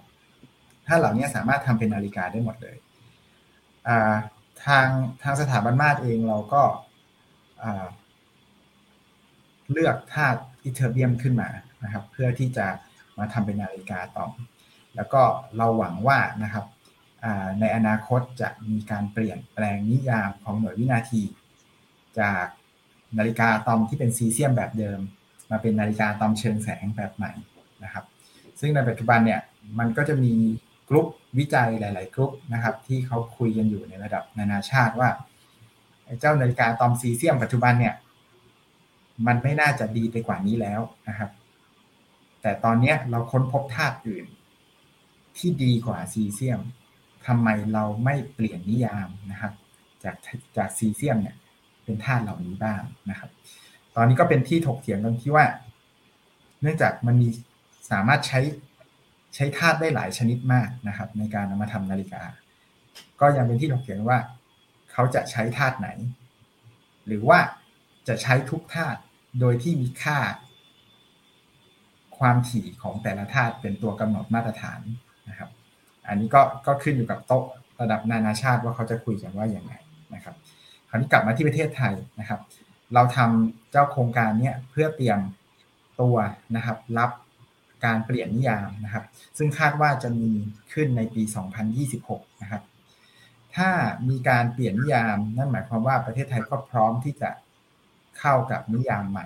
ธาตุเหล่านี้สามารถทำเป็นนาฬิกาได้หมดเลยทางทางสถาบันมาตรเองเราก็เลือกธาตุอิเทอร์เบียมขึ้นมานะครับ เพื่อที่จะมาทำเป็นนาฬิกาต่อแล้วก็เราหวังว่านะครับในอนาคตจะมีการเปลี่ยนแปลงนิยามของหน่วยวินาที จากนาฬิกาตอมที่เป็นซีเซียมแบบเดิม มาเป็นนาฬิกาตอมเชิงแสงแบบใหม่นะครับ ซึ่งในปัจจุบันเนี่ยมันก็จะมีกลุ่มวิจัยหลาย ๆ กลุ่มนะครับ ที่เขาคุยกันอยู่ในระดับนานาชาติว่าเจ้านาฬิกาตอมซีเซียมปัจจุบันเนี่ย มันไม่น่าจะดีไปกว่านี้แล้วนะครับ แต่ตอนนี้เราค้นพบธาตุอื่น ที่ดีกว่าซีเซียมทำไมเราไม่เปลี่ยนนิยามนะครับ จากจากซีเซียมเนี่ย เป็นธาตุเหล่านี้บ้างนะครับ ตอนนี้ก็เป็นที่ถกเถียงกันที่ว่า เนื่องจากมันมีสามารถใช้ใช้ธาตุได้หลายชนิดมากนะครับ ในการนำมาทำนาฬิกา ก็ยังเป็นที่ถกเถียงว่า เขาจะใช้ธาตุไหน หรือว่าจะใช้ทุกธาตุโดยที่มีค่า ความถี่ของแต่ละธาตุเป็นตัวกำหนดมาตรฐานนะครับ อันนี้ก็ก็ขึ้นอยู่กับโต๊ะระดับนานาชาติว่าเขาจะคุยกันว่าอย่างไรนะครับ คราวนี้กลับมาที่ประเทศไทยนะครับ เราทำเจ้าโครงการนี้เพื่อเตรียมตัวนะครับ รับการเปลี่ยนนิยามนะครับ ซึ่งคาดว่าจะมีขึ้นในปี 2026 นะครับ ถ้ามีการเปลี่ยนนิยาม นั่นหมายความว่าประเทศไทยก็พร้อมที่จะเข้ากับนิยามใหม่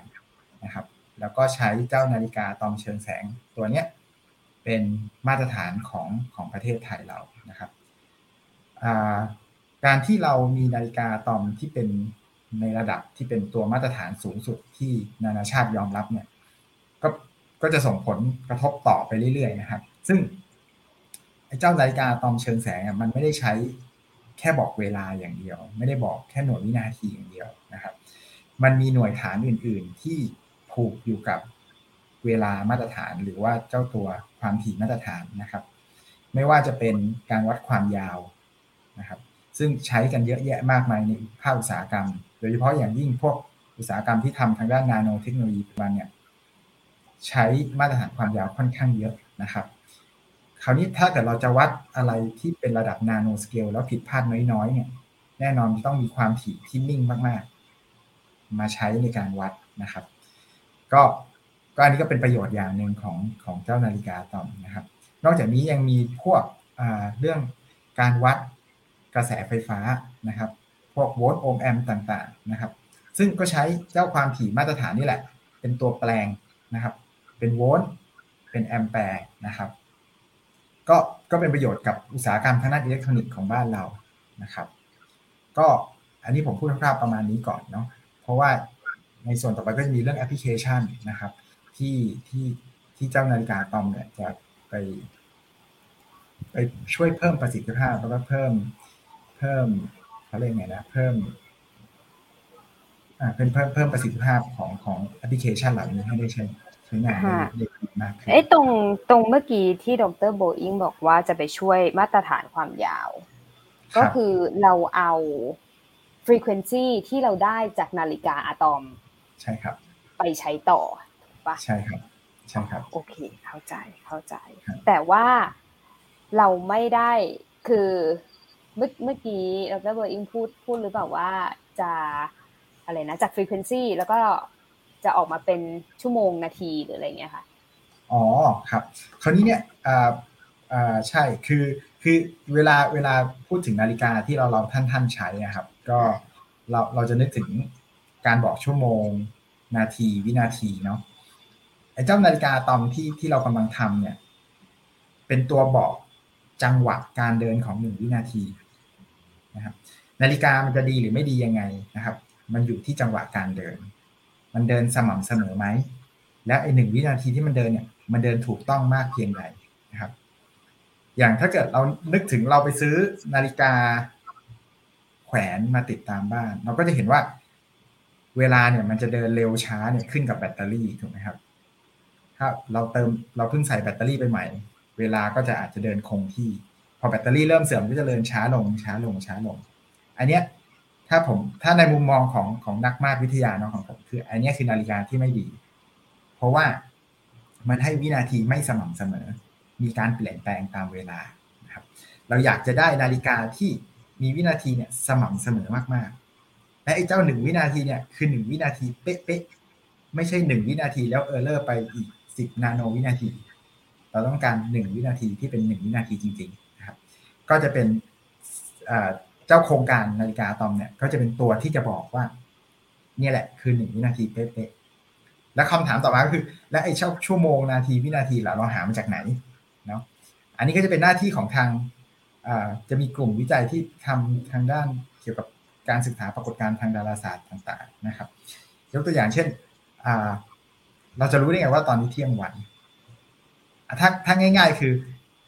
นะครับ แล้วก็ใช้เจ้านาฬิกาตอมเชิงแสงตัวเนี้ยเป็นมาตรฐานของของประเทศไทยเรานะครับ การที่เรามีนาฬิกาตอมที่เป็น ในระดับที่เป็นตัวมาตรฐานสูงสุดที่นานาชาติยอมรับเนี่ยก็ก็จะส่งผลกระทบต่อไปเรื่อยๆนะครับ ซึ่งเจ้านาฬิกาตอมเชิงแสงมันไม่ได้ใช้แค่บอกเวลาอย่างเดียว ไม่ได้บอกแค่หน่วยวินาทีอย่างเดียวนะครับ มันมีหน่วยฐานอื่น ๆ ที่ผูกอยู่กับเวลามาตรฐานหรือว่าเจ้าตัวความถี่มาตรฐานนะครับ ไม่ว่าจะเป็นการวัดความยาวนะครับ ซึ่งใช้กันเยอะแยะมากมายในภาคอุตสาหกรรม โดยเฉพาะอย่างยิ่งพวกอุตสาหกรรมที่ทำทางด้านนาโนเทคโนโลยีปัจจุบันเนี่ยใช้มาตรฐานความยาวค่อนข้างเยอะนะครับ คราวนี้ถ้าเกิดเราจะวัดอะไรที่เป็นระดับนาโนสเกลแล้วผิดพลาดน้อยๆเนี่ยแน่นอนต้องมีความถี่ที่นิ่งมากๆ มาใช้ในการวัดนะครับ ก็ก็อันนี้ก็เป็นประโยชน์อย่างหนึ่งของของเจ้านาฬิกาตอมนะครับ นอกจากนี้ยังมีพวกเรื่องการวัดกระแสไฟฟ้านะครับ พวกโวลต์โอห์มแอมต่างๆนะครับ ซึ่งก็ใช้เจ้าความถี่มาตรฐานนี่แหละ เป็นตัวแปลงนะครับ เป็นโวลต์เป็นแอมแปร์นะครับ ก็ก็เป็นประโยชน์กับอุตสาหกรรมทางด้านอิเล็กทรอนิกส์ของบ้านเรานะครับ ก็อันนี้ผมพูดคร่าวๆประมาณนี้ก่อนเนาะเพราะว่าในส่วนต่อไปก็จะมีเรื่องแอปพลิเคชันนะครับ ที่ที่ที่เจ้านาฬิกาตอมเนี่ยจะไป ไปช่วยเพิ่มประสิทธิภาพแล้วก็เพิ่มเพิ่ม เขาเรียกไงนะ เพิ่มอ่าเพิ่มเพิ่มเพิ่มประสิทธิภาพของของแอปพลิเคชันเหล่านี้ให้ได้ใช้ใช้งานได้ดีมากขึ้น
ไอ้ตรงตรงเมื่อกี้ที่ดรโบอิงบอกว่าจะไปช่วยมาตรฐานความยาว ก็คือเราเอา frequency ที่เราได้จากนาฬิกาอะตอม
ใช่ครับ
ไปใช้ต่อปะ
ใช่ครับ ใช่ครับ
โอเค เข้าใจเข้าใจ แต่ว่าเราไม่ได้คือ เมื่อเมื่อกี้ดรเบอร์อิงพูดพูดหรือเปล่าว่าจะอะไรนะจาก frequency แล้วก็จะออกมาเป็นชั่วโมงนาทีหรืออะไรเงี้ยค่ะ
อ๋อครับ คราวนี้เนี่ยอ่าอ่าใช่คือคือเวลาเวลาพูดถึงนาฬิกาที่เราเราท่านท่านใช้นะครับ ก็เราเราจะนึกถึงการบอกชั่วโมง นาทีวินาทีเนาะไอ้เจ้านาฬิกาตอมที่ที่เรากำลังทำเนี่ย เป็นตัวบอกจังหวะการเดินของหนึ่งวินาที นะครับ นาฬิกามันจะดีหรือไม่ดียังไงนะครับ มันอยู่ที่จังหวะการเดิน มันเดินสม่ำเสมอไหม และไอหนึ่งวินาทีที่มันเดินเนี่ยมันเดินถูกต้องมากเพียงใดนะครับ อย่างถ้าเกิดเรานึกถึงเราไปซื้อนาฬิกาแขวนมาติดตามบ้าน เราก็จะเห็นว่า เวลาเนี่ยมันจะเดินเร็วช้าเนี่ยขึ้นกับแบตเตอรี่ถูกไหมครับถ้าเราเติมเราเพิ่งใส่แบตเตอรี่ไปใหม่ เวลาก็จะอาจจะเดินคงที่ พอแบตเตอรี่เริ่มเสื่อมก็จะเดินช้าลงช้าลงช้าลง อันเนี้ยถ้าผมถ้าในมุมมองของของนักมาตรวิทยาเนาะของผมคือ อันนี้คือนาฬิกาที่ไม่ดี เพราะว่ามันให้วินาทีไม่สม่ำเสมอ มีการเปลี่ยนแปลงตามเวลานะครับ เราอยากจะได้นาฬิกาที่มีวินาทีเนี่ยสม่ำเสมอมากๆ และไอ้เจ้าหนึ่งวินาทีเนี่ยคือหนึ่งวินาทีเป๊ะๆไม่ใช่หนึ่งวินาทีแล้ว error ไปอีกสิบนาโนวินาที เราต้องการหนึ่งวินาทีที่เป็นหนึ่งวินาทีจริงๆนะครับ ก็จะเป็นเจ้าโครงการนาฬิกาอะตอมเนี่ย ก็จะเป็นตัวที่จะบอกว่า เนี่ยแหละ คือหนึ่งวินาทีเป๊ะๆแล้วคำถามต่อมาก็คือ แล้วไอ้ชั่วโมงนาทีวินาทีล่ะเราหามาจากไหนเนาะอันนี้ก็จะเป็นหน้าที่ของทางจะมีกลุ่มวิจัยที่ทำทางด้านเกี่ยวกับการศึกษาปรากฏการณ์ทางดาราศาสตร์ต่าง ๆ นะครับ ยกตัวอย่างเช่นเราจะรู้ได้ไงว่าตอนนี้เที่ยงวันถ้าถ้าง่าย ๆ คือ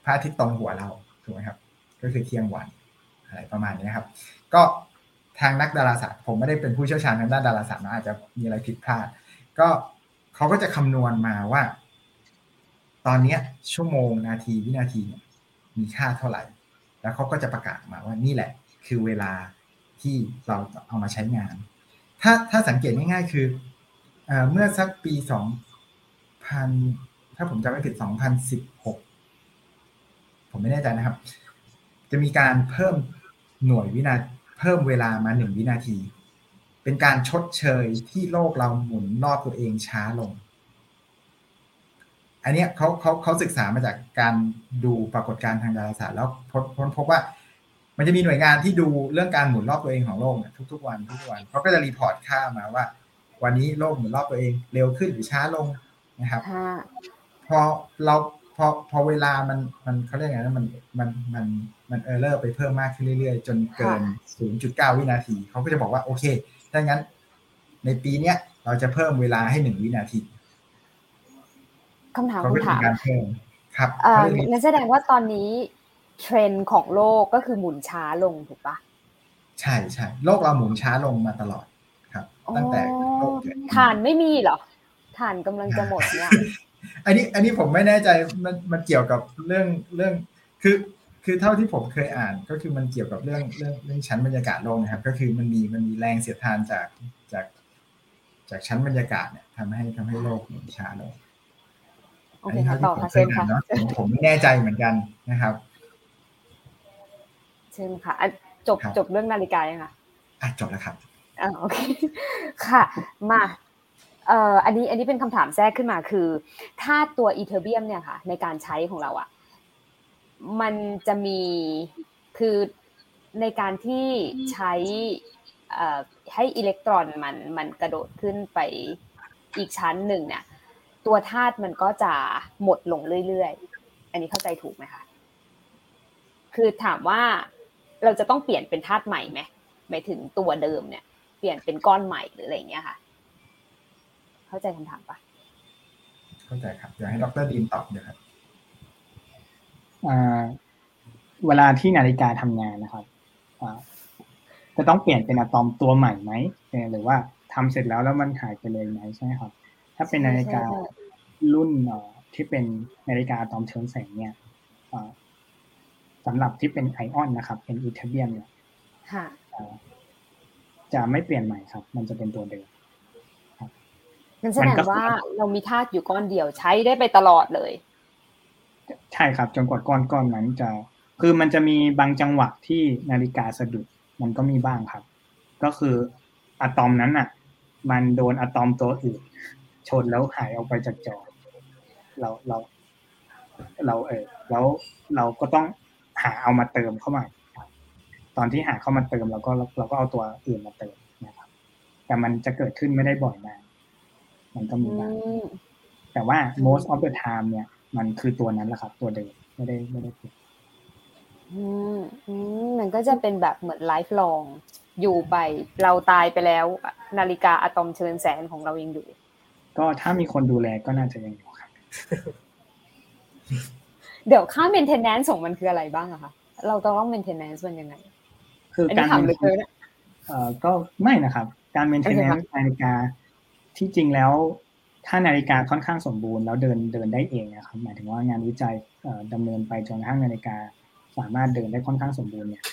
พระอาทิตย์ตรงหัวเราถูกไหมครับ ก็คือเที่ยงวันอะไรประมาณนี้ครับ ก็ทางนักดาราศาสตร์ ผมไม่ได้เป็นผู้เชี่ยวชาญทางด้านดาราศาสตร์นะอาจจะมีอะไรผิดพลาด ก็เขาก็จะคำนวณมาว่า ตอนนี้ชั่วโมงนาทีวินาทีเนี่ยมีค่าเท่าไหร่ แล้วเขาก็จะประกาศมาว่านี่แหละ คือเวลาที่เราเอามาใช้งาน ถ้าถ้าสังเกตง่ายๆคือเมื่อสักปีสองพันถ้าผมจำไม่ผิดสองพันสิบหกผมไม่แน่ใจนะครับ จะมีการเพิ่มหน่วยวินาเพิ่มเวลามาหนึ่งวินาที เป็นการชดเชยที่โลกเราหมุนรอบตัวเองช้าลง อันนี้เขาเขาเขาศึกษามาจากการดูปรากฏการณ์ทางดาราศาสตร์แล้วพบพบว่า มันจะมีหน่วยงานที่ดูเรื่องการหมุนรอบตัวเองของโลกทุกๆวันทุกวันเขาก็จะ report ค่ามาว่า วันนี้โลกหมุนรอบตัวเองเร็วขึ้นหรือช้าลงนะครับ พอเรา พอพอเวลามันมันเขาเรียกไงนะมันมันมันมัน error ไปเพิ่มมากขึ้นเรื่อยๆ จนเกิน 0.9 วินาที เขาก็จะบอกว่าโอเคถ้างั้น ในปีเนี้ยเราจะเพิ่มเวลาให้หนึ่งวินาที
คำถาม
คำถามการเพิ่มครับ
นั่นแสดงว่าตอนนี้เทรนด์ของโลกก็คือหมุนช้าลงถูกปะ
ใช่ใช่โลกเราหมุนช้าลงมาตลอดครับ ตั้งแต่โลก
ฐานไม่มีเหรอฐานกำลังจะหมดเนี่ย
อันนี้อันนี้ผมไม่แน่ใจมันมันเกี่ยวกับเรื่องเรื่องคือคือเท่าที่ผมเคยอ่านก็คือมันเกี่ยวกับเรื่องเรื่องเรื่องชั้นบรรยากาศโลกนะครับ ก็คือมันมีมันมีแรงเสียดทานจากจากจากชั้นบรรยากาศเนี่ยทำให้ทำให้โลกหมุนช้าลง
อันนี้เท่าที่ผมเคยอ่านเนาะ
ผมไม่แน่ใจเหมือนกันนะครับ
เช่นค่ะจบจบเรื่องนาฬิกายังคะ
อะจบแล้วครับ
อ่าโอเคค่ะ มา เอ่ออันนี้อันนี้เป็นคำถามแทรกขึ้นมาคือ ถ้าตัวอีเทอร์เบียมเนี่ยค่ะ ในการใช้ของเราอะมันจะมีคือในการที่ใช้ให้อิเล็กตรอนมันมันกระโดดขึ้นไปอีกชั้นหนึ่งเนี่ย ตัวธาตุมันก็จะหมดลงเรื่อยๆ อันนี้เข้าใจถูกไหมคะคือถามว่าเราจะต้องเปลี่ยนเป็นธาตุใหม่ไหมหมายถึงตัวเดิมเนี่ย เปลี่ยนเป็นก้อนใหม่หรืออะไรเงี้ยค่ะ เข้าใจคำถามปะ
เข้าใจครับอยากให้ดรดีนตอบเดี๋ยวครับ
เวลาที่นาฬิกาทำงานนะครับจะต้องเปลี่ยนเป็นอะตอมตัวใหม่ไหมหรือว่าทำเสร็จแล้วแล้วมันหายไปเลยไหมใช่ไหมครับ ถ้าเป็นนาฬิการุ่นที่เป็นนาฬิกาอะตอมเชิงแสงเนี่ยสำหรับที่เป็นไอออนนะครับเป็นอีเทเบียมเนี่ยจะไม่เปลี่ยนใหม่ครับ มันจะเป็นตัวเดิม
นั่นแสดงว่าเรามีธาตุอยู่ก้อนเดียวใช้ได้ไปตลอดเลย
ใช่ครับจนกว่าก้อนก้อนนั้นจะ คือมันจะมีบางจังหวะที่นาฬิกาสะดุดมันก็มีบ้างครับ ก็คืออะตอมนั้นอะ มันโดนอะตอมตัวอื่นชนแล้วหายออกไปจากจอเราเรา เราเออแล้วเราก็ต้องหาเอามาเติมเข้ามาตอนที่หาเข้ามาเติมเราก็เราก็เอาตัวอื่นมาเติมนะครับ แต่มันจะเกิดขึ้นไม่ได้บ่อยมาก มันก็มีบ้างแต่ว่า most of the time เนี่ย มันคือตัวนั้นแหละครับ ตัวเดิมไม่ได้ไม่ได้เปลี่ยน
อืมอืมมันก็จะเป็นแบบเหมือนไลฟ์ลองอยู่ไป เราตายไปแล้ว นาฬิกาอะตอมเชิญแสงของเรายังอยู่
ก็ถ้ามีคนดูแลก็น่าจะยังอยู่ครับ
เดี๋ยวค่า maintenance ของมันคืออะไรบ้างอะคะเราต้อง maintenance มันยังไง
คือการเอ่อก็ไม่นะครับ การ maintenance นาฬิกา ที่จริงแล้วถ้านาฬิกาค่อนข้างสมบูรณ์แล้วเดินเดินได้เองนะครับหมายถึงว่างานวิจัยดำเนินไปจนกระทั่งนาฬิกาสามารถเดินได้ค่อนข้างสมบูรณ์เนี่ย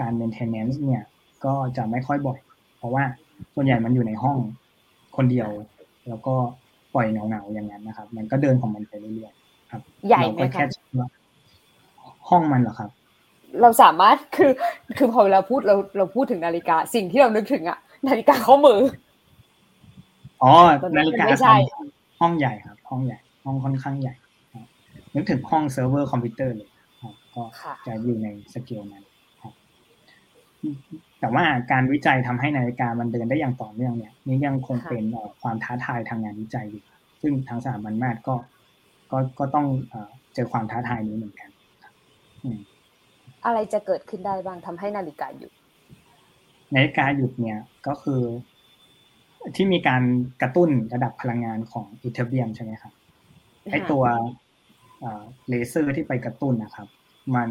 การ maintenance เนี่ยก็จะไม่ค่อยบ่อย เพราะว่าส่วนใหญ่มันอยู่ในห้องคนเดียว แล้วก็ปล่อยเงาๆอย่างนั้นนะครับ มันก็เดินของมันไปเรื่อยๆครับ
ใหญ่ไหมครับ
ห้องมันเหรอครับ
เราสามารถคือคือพอเวลาพูดเราเราพูดถึงนาฬิกา สิ่งที่เรานึกถึงอะนาฬิกาข้อมือ
อ๋อนาฬิกาห้องใหญ่ครับ ห้องใหญ่ ห้องค่อนข้างใหญ่นึกถึงห้องเซิร์ฟเวอร์คอมพิวเตอร์เลยก็จะอยู่ในสเกลนั้นแต่ว่าการวิจัยทำให้นาฬิกามันเดินได้อย่างต่อเนื่องเนี่ยนี่ยังคงเป็นความท้าทายทางงานวิจัยอยู่ซึ่งทางสถาบันมาตรก็ก็ก็ต้องเจอความท้าทายนี้เหมือนกัน
อะไรจะเกิดขึ้นได้บ้างทำให้นาฬิกาหยุด
อ๋อนาฬิกาหยุดเนี่ยก็คือ ที่มีการกระตุ้นระดับพลังงานของอิตเทอร์เบียมใช่ไหมครับไอตัวเลเซอร์ที่ไปกระตุ้นนะครับ มันอ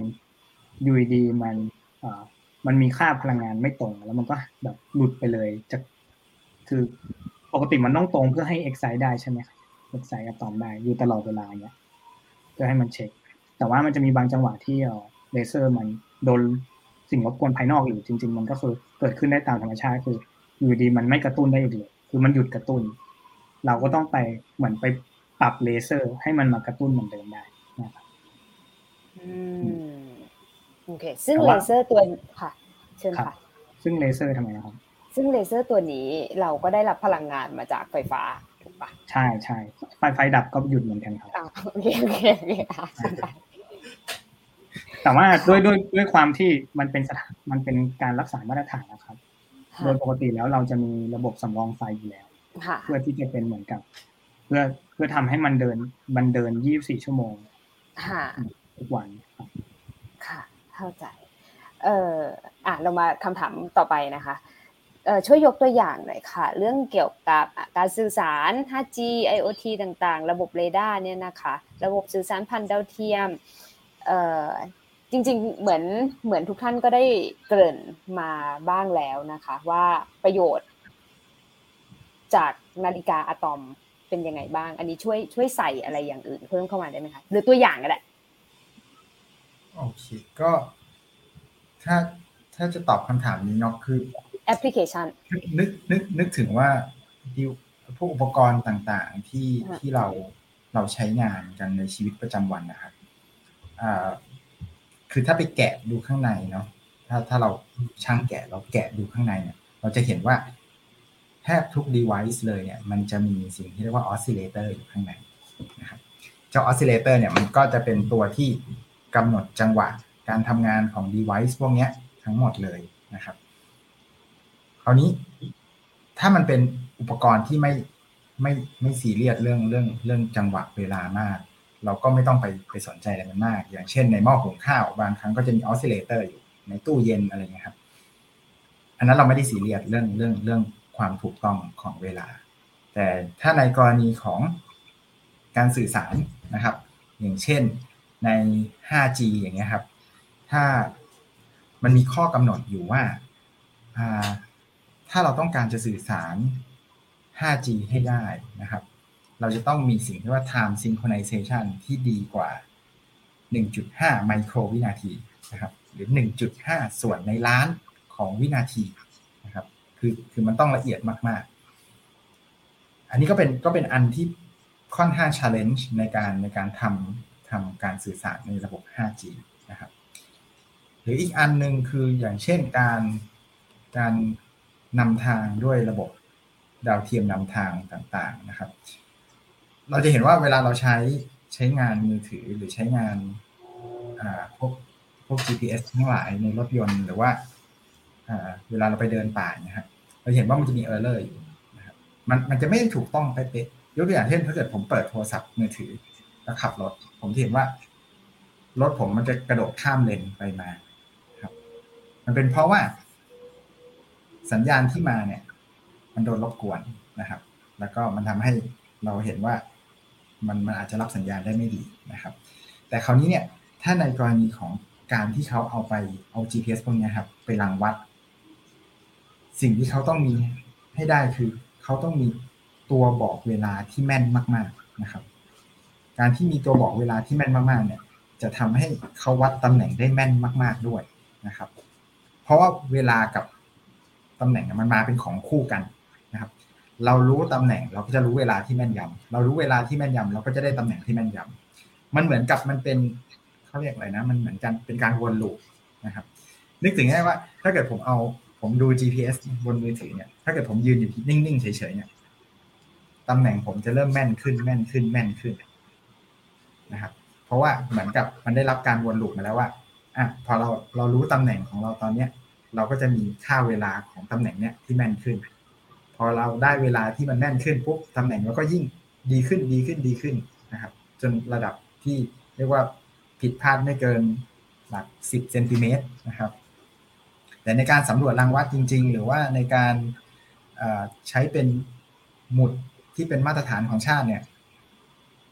ยู่ดีๆ มันมันมีค่าพลังงานไม่ตรง แล้วมันก็แบบหลุดไปเลยจะคือปกติมันต้องตรงเพื่อให้ excite ได้ใช่ไหมครับ excite อะตอมได้อยู่ตลอดเวลาเนี้ยเพื่อให้มันเช็ค แต่ว่ามันจะมีบางจังหวะที่เลเซอร์มันโดนสิ่งรบกวนภายนอกหรือจริง ๆ มันก็คือเกิดขึ้นได้ตามธรรมชาติคือ อยู่ดีๆ มันไม่กระตุ้นได้อีกเลยคือมันหยุดกระตุ้น เราก็ต้องไปเหมือนไปปรับเลเซอร์ ให้มันมากระตุ้นเหมือนเดิมได้นะครับ
อืมโอเค ซึ่งเลเซอร์ตัวค่ะ เชิญค่ะ
ซึ่งเลเซอร์ทำไมนะครับ
ซึ่งเลเซอร์ตัวนี้เราก็ได้รับพลังงานมาจากไฟฟ้าถูกปะ
ใช่ใช่ไฟไฟดับก็หยุดเหมือนกันครับ
โอเคโอเคโอเค
แต่ว่าด้วยด้วยด้วยความที่มันเป็นสถานมันเป็นการรักษามาตรฐานนะครับ โดยปกติแล้วเราจะมีระบบสำรองไฟอยู่แล้วเพื่อที่จะเป็นเหมือนกับ เพื่อเพื่อทำให้มันเดินมันเดินยี่บสี่ชั่วโมงทุกวัน
ค่ะ เข้าใจ เอ่ออะเรามาคำถามต่อไปนะคะเอ่อช่วยยกตัวอย่างหน่อยค่ะ เรื่องเกี่ยวกับการสื่อสาร 5G IoT ต่างๆ ระบบเรดาร์เนี่ยนะคะ ระบบสื่อสารพันดาวเทียมเอ่อ จริงๆ เหมือนเหมือนทุกท่านก็ได้เกริ่นมาบ้างแล้วนะคะ ว่าประโยชน์ จากนาฬิกาอะตอมเป็นยังไงบ้าง อันนี้ช่วยช่วยใส่อะไรอย่างอื่น เพิ่มเข้ามาได้ไหมคะหรือตัวอย่างก็ได้
โอเคก็ ถ้าถ้าจะตอบคำถามนี้เนาะคือ
แอปพลิเคชัน
นึกนึกนึกถึงว่าดิวพวกอุปกรณ์ต่างๆที่ที่เราเราใช้งานกันในชีวิตประจำวันนะครับอ่า คือถ้าไปแกะดูข้างในเนาะถ้าถ้าเราช่างแกะเราแกะดูข้างในเนี่ย เราจะเห็นว่าแทบทุก device เลยเนี่ย มันจะมีสิ่งที่เรียกว่า oscillator อยู่ข้างในนะครับเจ้า oscillator เนี่ยมันก็จะเป็นตัวที่กำหนดจังหวะการทำงานของ device พวกนี้ทั้งหมดเลยนะครับคราวนี้ถ้ามันเป็นอุปกรณ์ที่ไม่ไม่ไม่ซีเรียสเรื่องเรื่องเรื่องจังหวะเวลามาก เราก็ไม่ต้องไปไปสนใจอะไรมันมาก อย่างเช่นในหม้อหุงข้าวบางครั้งก็จะมี oscillator อยู่ในตู้เย็นอะไรเงี้ยครับ อันนั้นเราไม่ได้สีเรียสเรื่องเรื่องเรื่องความถูกต้องของเวลา แต่ถ้าในกรณีของการสื่อสารนะครับ อย่างเช่นใน 5G อย่างเงี้ยครับ ถ้ามันมีข้อกำหนดอยู่ว่า ถ้าเราต้องการจะสื่อสาร 5G ให้ได้นะครับ เราจะต้องมีสิ่งที่ว่า time synchronization ที่ดีกว่า 1.5 ไมโครวินาทีนะครับ หรือ 1.5 ส่วนในล้านของวินาทีนะครับ คือคือมันต้องละเอียดมาก ๆ อันนี้ก็เป็นก็เป็นอันที่ค่อนข้าง challenge ในการในการทำทำการสื่อสารในระบบ 5G นะครับ หรืออีกอันหนึ่งคืออย่างเช่นการการนำทางด้วยระบบดาวเทียมนำทางต่างๆนะครับ เราจะเห็นว่าเวลาเราใช้ใช้งานมือถือหรือใช้งานอ่าพวกพวก GPS ทั้งหลายในรถยนต์หรือว่าอ่าเวลาเราไปเดินป่านะครับเราเห็นว่ามันจะมีเออร์เลอร์อยู่นะครับมันมันจะไม่ถูกต้องเป๊ะๆยกตัวอย่างเช่นถ้าเกิดผมเปิดโทรศัพท์มือถือแล้วขับรถ ผมเห็นว่ารถผมมันจะกระโดดข้ามเลนไปมาครับ มันเป็นเพราะว่า สัญญาณที่มาเนี่ย มันโดนรบกวนนะครับ แล้วก็มันทำให้เราเห็นว่า มันมันอาจจะรับสัญญาณได้ไม่ดีนะครับ แต่คราวนี้เนี่ยถ้าในกรณีของการที่เขาเอาไปเอา GPS พวกนี้ครับไปรังวัด สิ่งที่เขาต้องมีให้ได้คือ เขาต้องมีตัวบอกเวลาที่แม่นมาก ๆนะครับ การที่มีตัวบอกเวลาที่แม่นมากๆ เนี่ย จะทำให้เขาวัดตำแหน่งได้แม่นมาก ๆด้วยนะครับ เพราะว่าเวลากับตำแหน่งมันมาเป็นของคู่กัน เรารู้ตำแหน่งเราก็จะรู้เวลาที่แม่นยำเรารู้เวลาที่แม่นยำเราก็จะได้ตำแหน่งที่แม่นยำมันเหมือนกับมันเป็นเขาเรียกอะไรนะ มันเหมือนกันเป็นการวนลูปนะครับ นึกถึงง่ายว่า ถ้าเกิดผมเอาผมดู GPS บนมือถือเนี่ย ถ้าเกิดผมยืนอยู่นิ่งๆเฉยๆเนี่ยตำแหน่งผมจะเริ่มแม่นขึ้นแม่นขึ้นแม่นขึ้นนะครับ เพราะว่าเหมือนกับมันได้รับการวนลูปมาแล้วว่าอะพอเราเรารู้ตำแหน่งของเราตอนเนี้ย เราก็จะมีค่าเวลาของตำแหน่งเนี้ยที่แม่นขึ้น พอเราได้เวลาที่มันแน่นขึ้นปุ๊บตำแหน่งเราก็ยิ่งดีขึ้นดีขึ้นดีขึ้นนะครับ จนระดับที่เรียกว่าผิดพลาดไม่เกินหลักสิบเซนติเมตรนะครับ แต่ในการสำรวจรางวัดจริง ๆ หรือว่าในการใช้เป็นหมุดที่เป็นมาตรฐานของชาติเนี่ย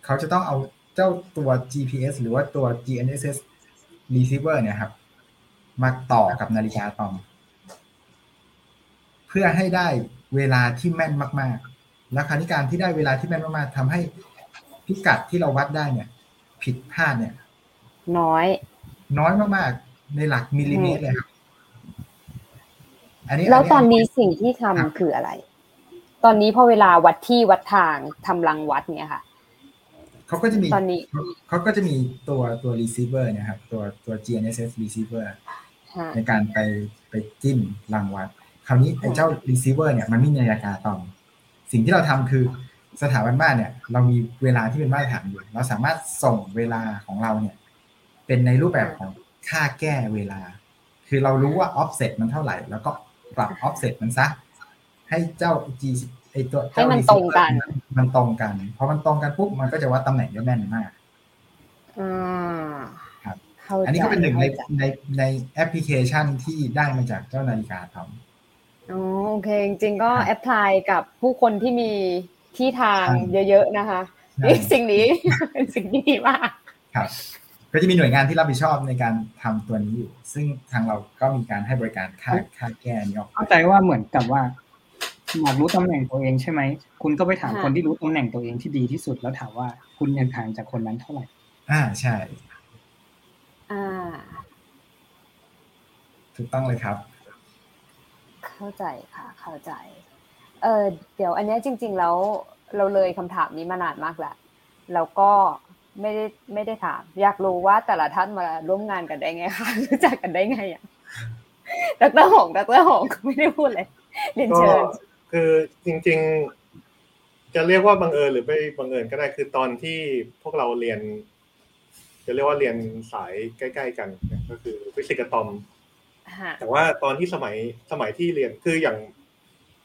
เขาจะต้องเอาเจ้าตัว GPS หรือว่าตัว GNSS receiver เนี่ยครับ มาต่อกับนาฬิกาตอม เพื่อให้ได้ เวลาที่แม่นมากๆ แล้วคราวนี้การที่ได้เวลาที่แม่นมากๆทำให้พิกัดที่เราวัดได้เนี่ย ผิดพลาดเนี่ย
น้อย
น้อยมากๆ ในหลักมิลลิเมตรเลยครับ
อันนี้แล้วตอนนี้สิ่งที่ทำคืออะไร ตอนนี้พอเวลาวัดที่วัดทางทำรังวัดเนี่ยค่ะ
เขาก็จะมี
ตอนนี้
เขาก็จะมีตัวตัว receiver นะครับ ตัวตัว GNSS receiver ในการไปไปจิ้มรังวัดค ราวนี้ไอ้เจ้า receiver เนี่ยมันไม่มีนาฬิกาตอมสิ่งที่เราทำคือสถาบันบ้านเนี่ย เรามีเวลาที่เป็นมาตรฐานอยู่ เราสามารถส่งเวลาของเราเนี่ย เป็นในรูปแบบของค่าแก้เวลา คือเรารู้ว่า offset มันเท่าไหร่ แล้วก็ปรับ offset มันซะ ให้เจ้า G ไอตัว
ให้มันตรงกัน
มันตรงกันพอมันตรงกันปุ๊บมันก็จะวัดตำแหน่งได้แม่นมาก
อ่า
ครับอันนี้ก็เป็นหนึ่งในในในแอปพลิเคชันที่ได้มาจากเจ้านาฬิกาอะ
ตอม อ๋อโอเค จริงๆก็ apply กับผู้คนที่มีที่ทางเยอะๆนะคะนี่สิ่งนี้เป็นสิ่งที่ดีมาก
ครับก็จะมีหน่วยงานที่รับผิดชอบในการทำตัวนี้อยู่ ซึ่งทางเราก็มีการให้บริการค่าค่าแก้นี้ออก
เข้าใจว่าเหมือนกับว่าอยากรู้ตำแหน่งตัวเองใช่ไหม คุณก็ไปถามคนที่รู้ตำแหน่งตัวเองที่ดีที่สุดแล้วถามว่าคุณยังห่างจากคนนั้นเท่าไหร่
อ่าใช่
อ่า
ถูกต้องเลยครับ
เข้าใจค่ะ เข้าใจ เออเดี๋ยวอันนี้จริง ๆ แล้วเราเลยคำถามนี้มานานมากแล้วแล้วก็ไม่ได้ไม่ได้ถาม อยากรู้ว่าแต่ละท่านมาร่วมงานกันได้ไงคะรู้จักกันได้ไงอะดรหงดรหงไม่ได้พูดเลยเรียนเชิญ
คือจริง ๆ จะเรียกว่าบังเอิญหรือไม่บังเอิญก็ได้คือตอนที่พวกเราเรียน จะเรียกว่าเรียนสายใกล้ ๆ กันก็คือฟิสิกส์อะตอม แต่ว่าตอนที่สมัยสมัยที่เรียนคืออย่าง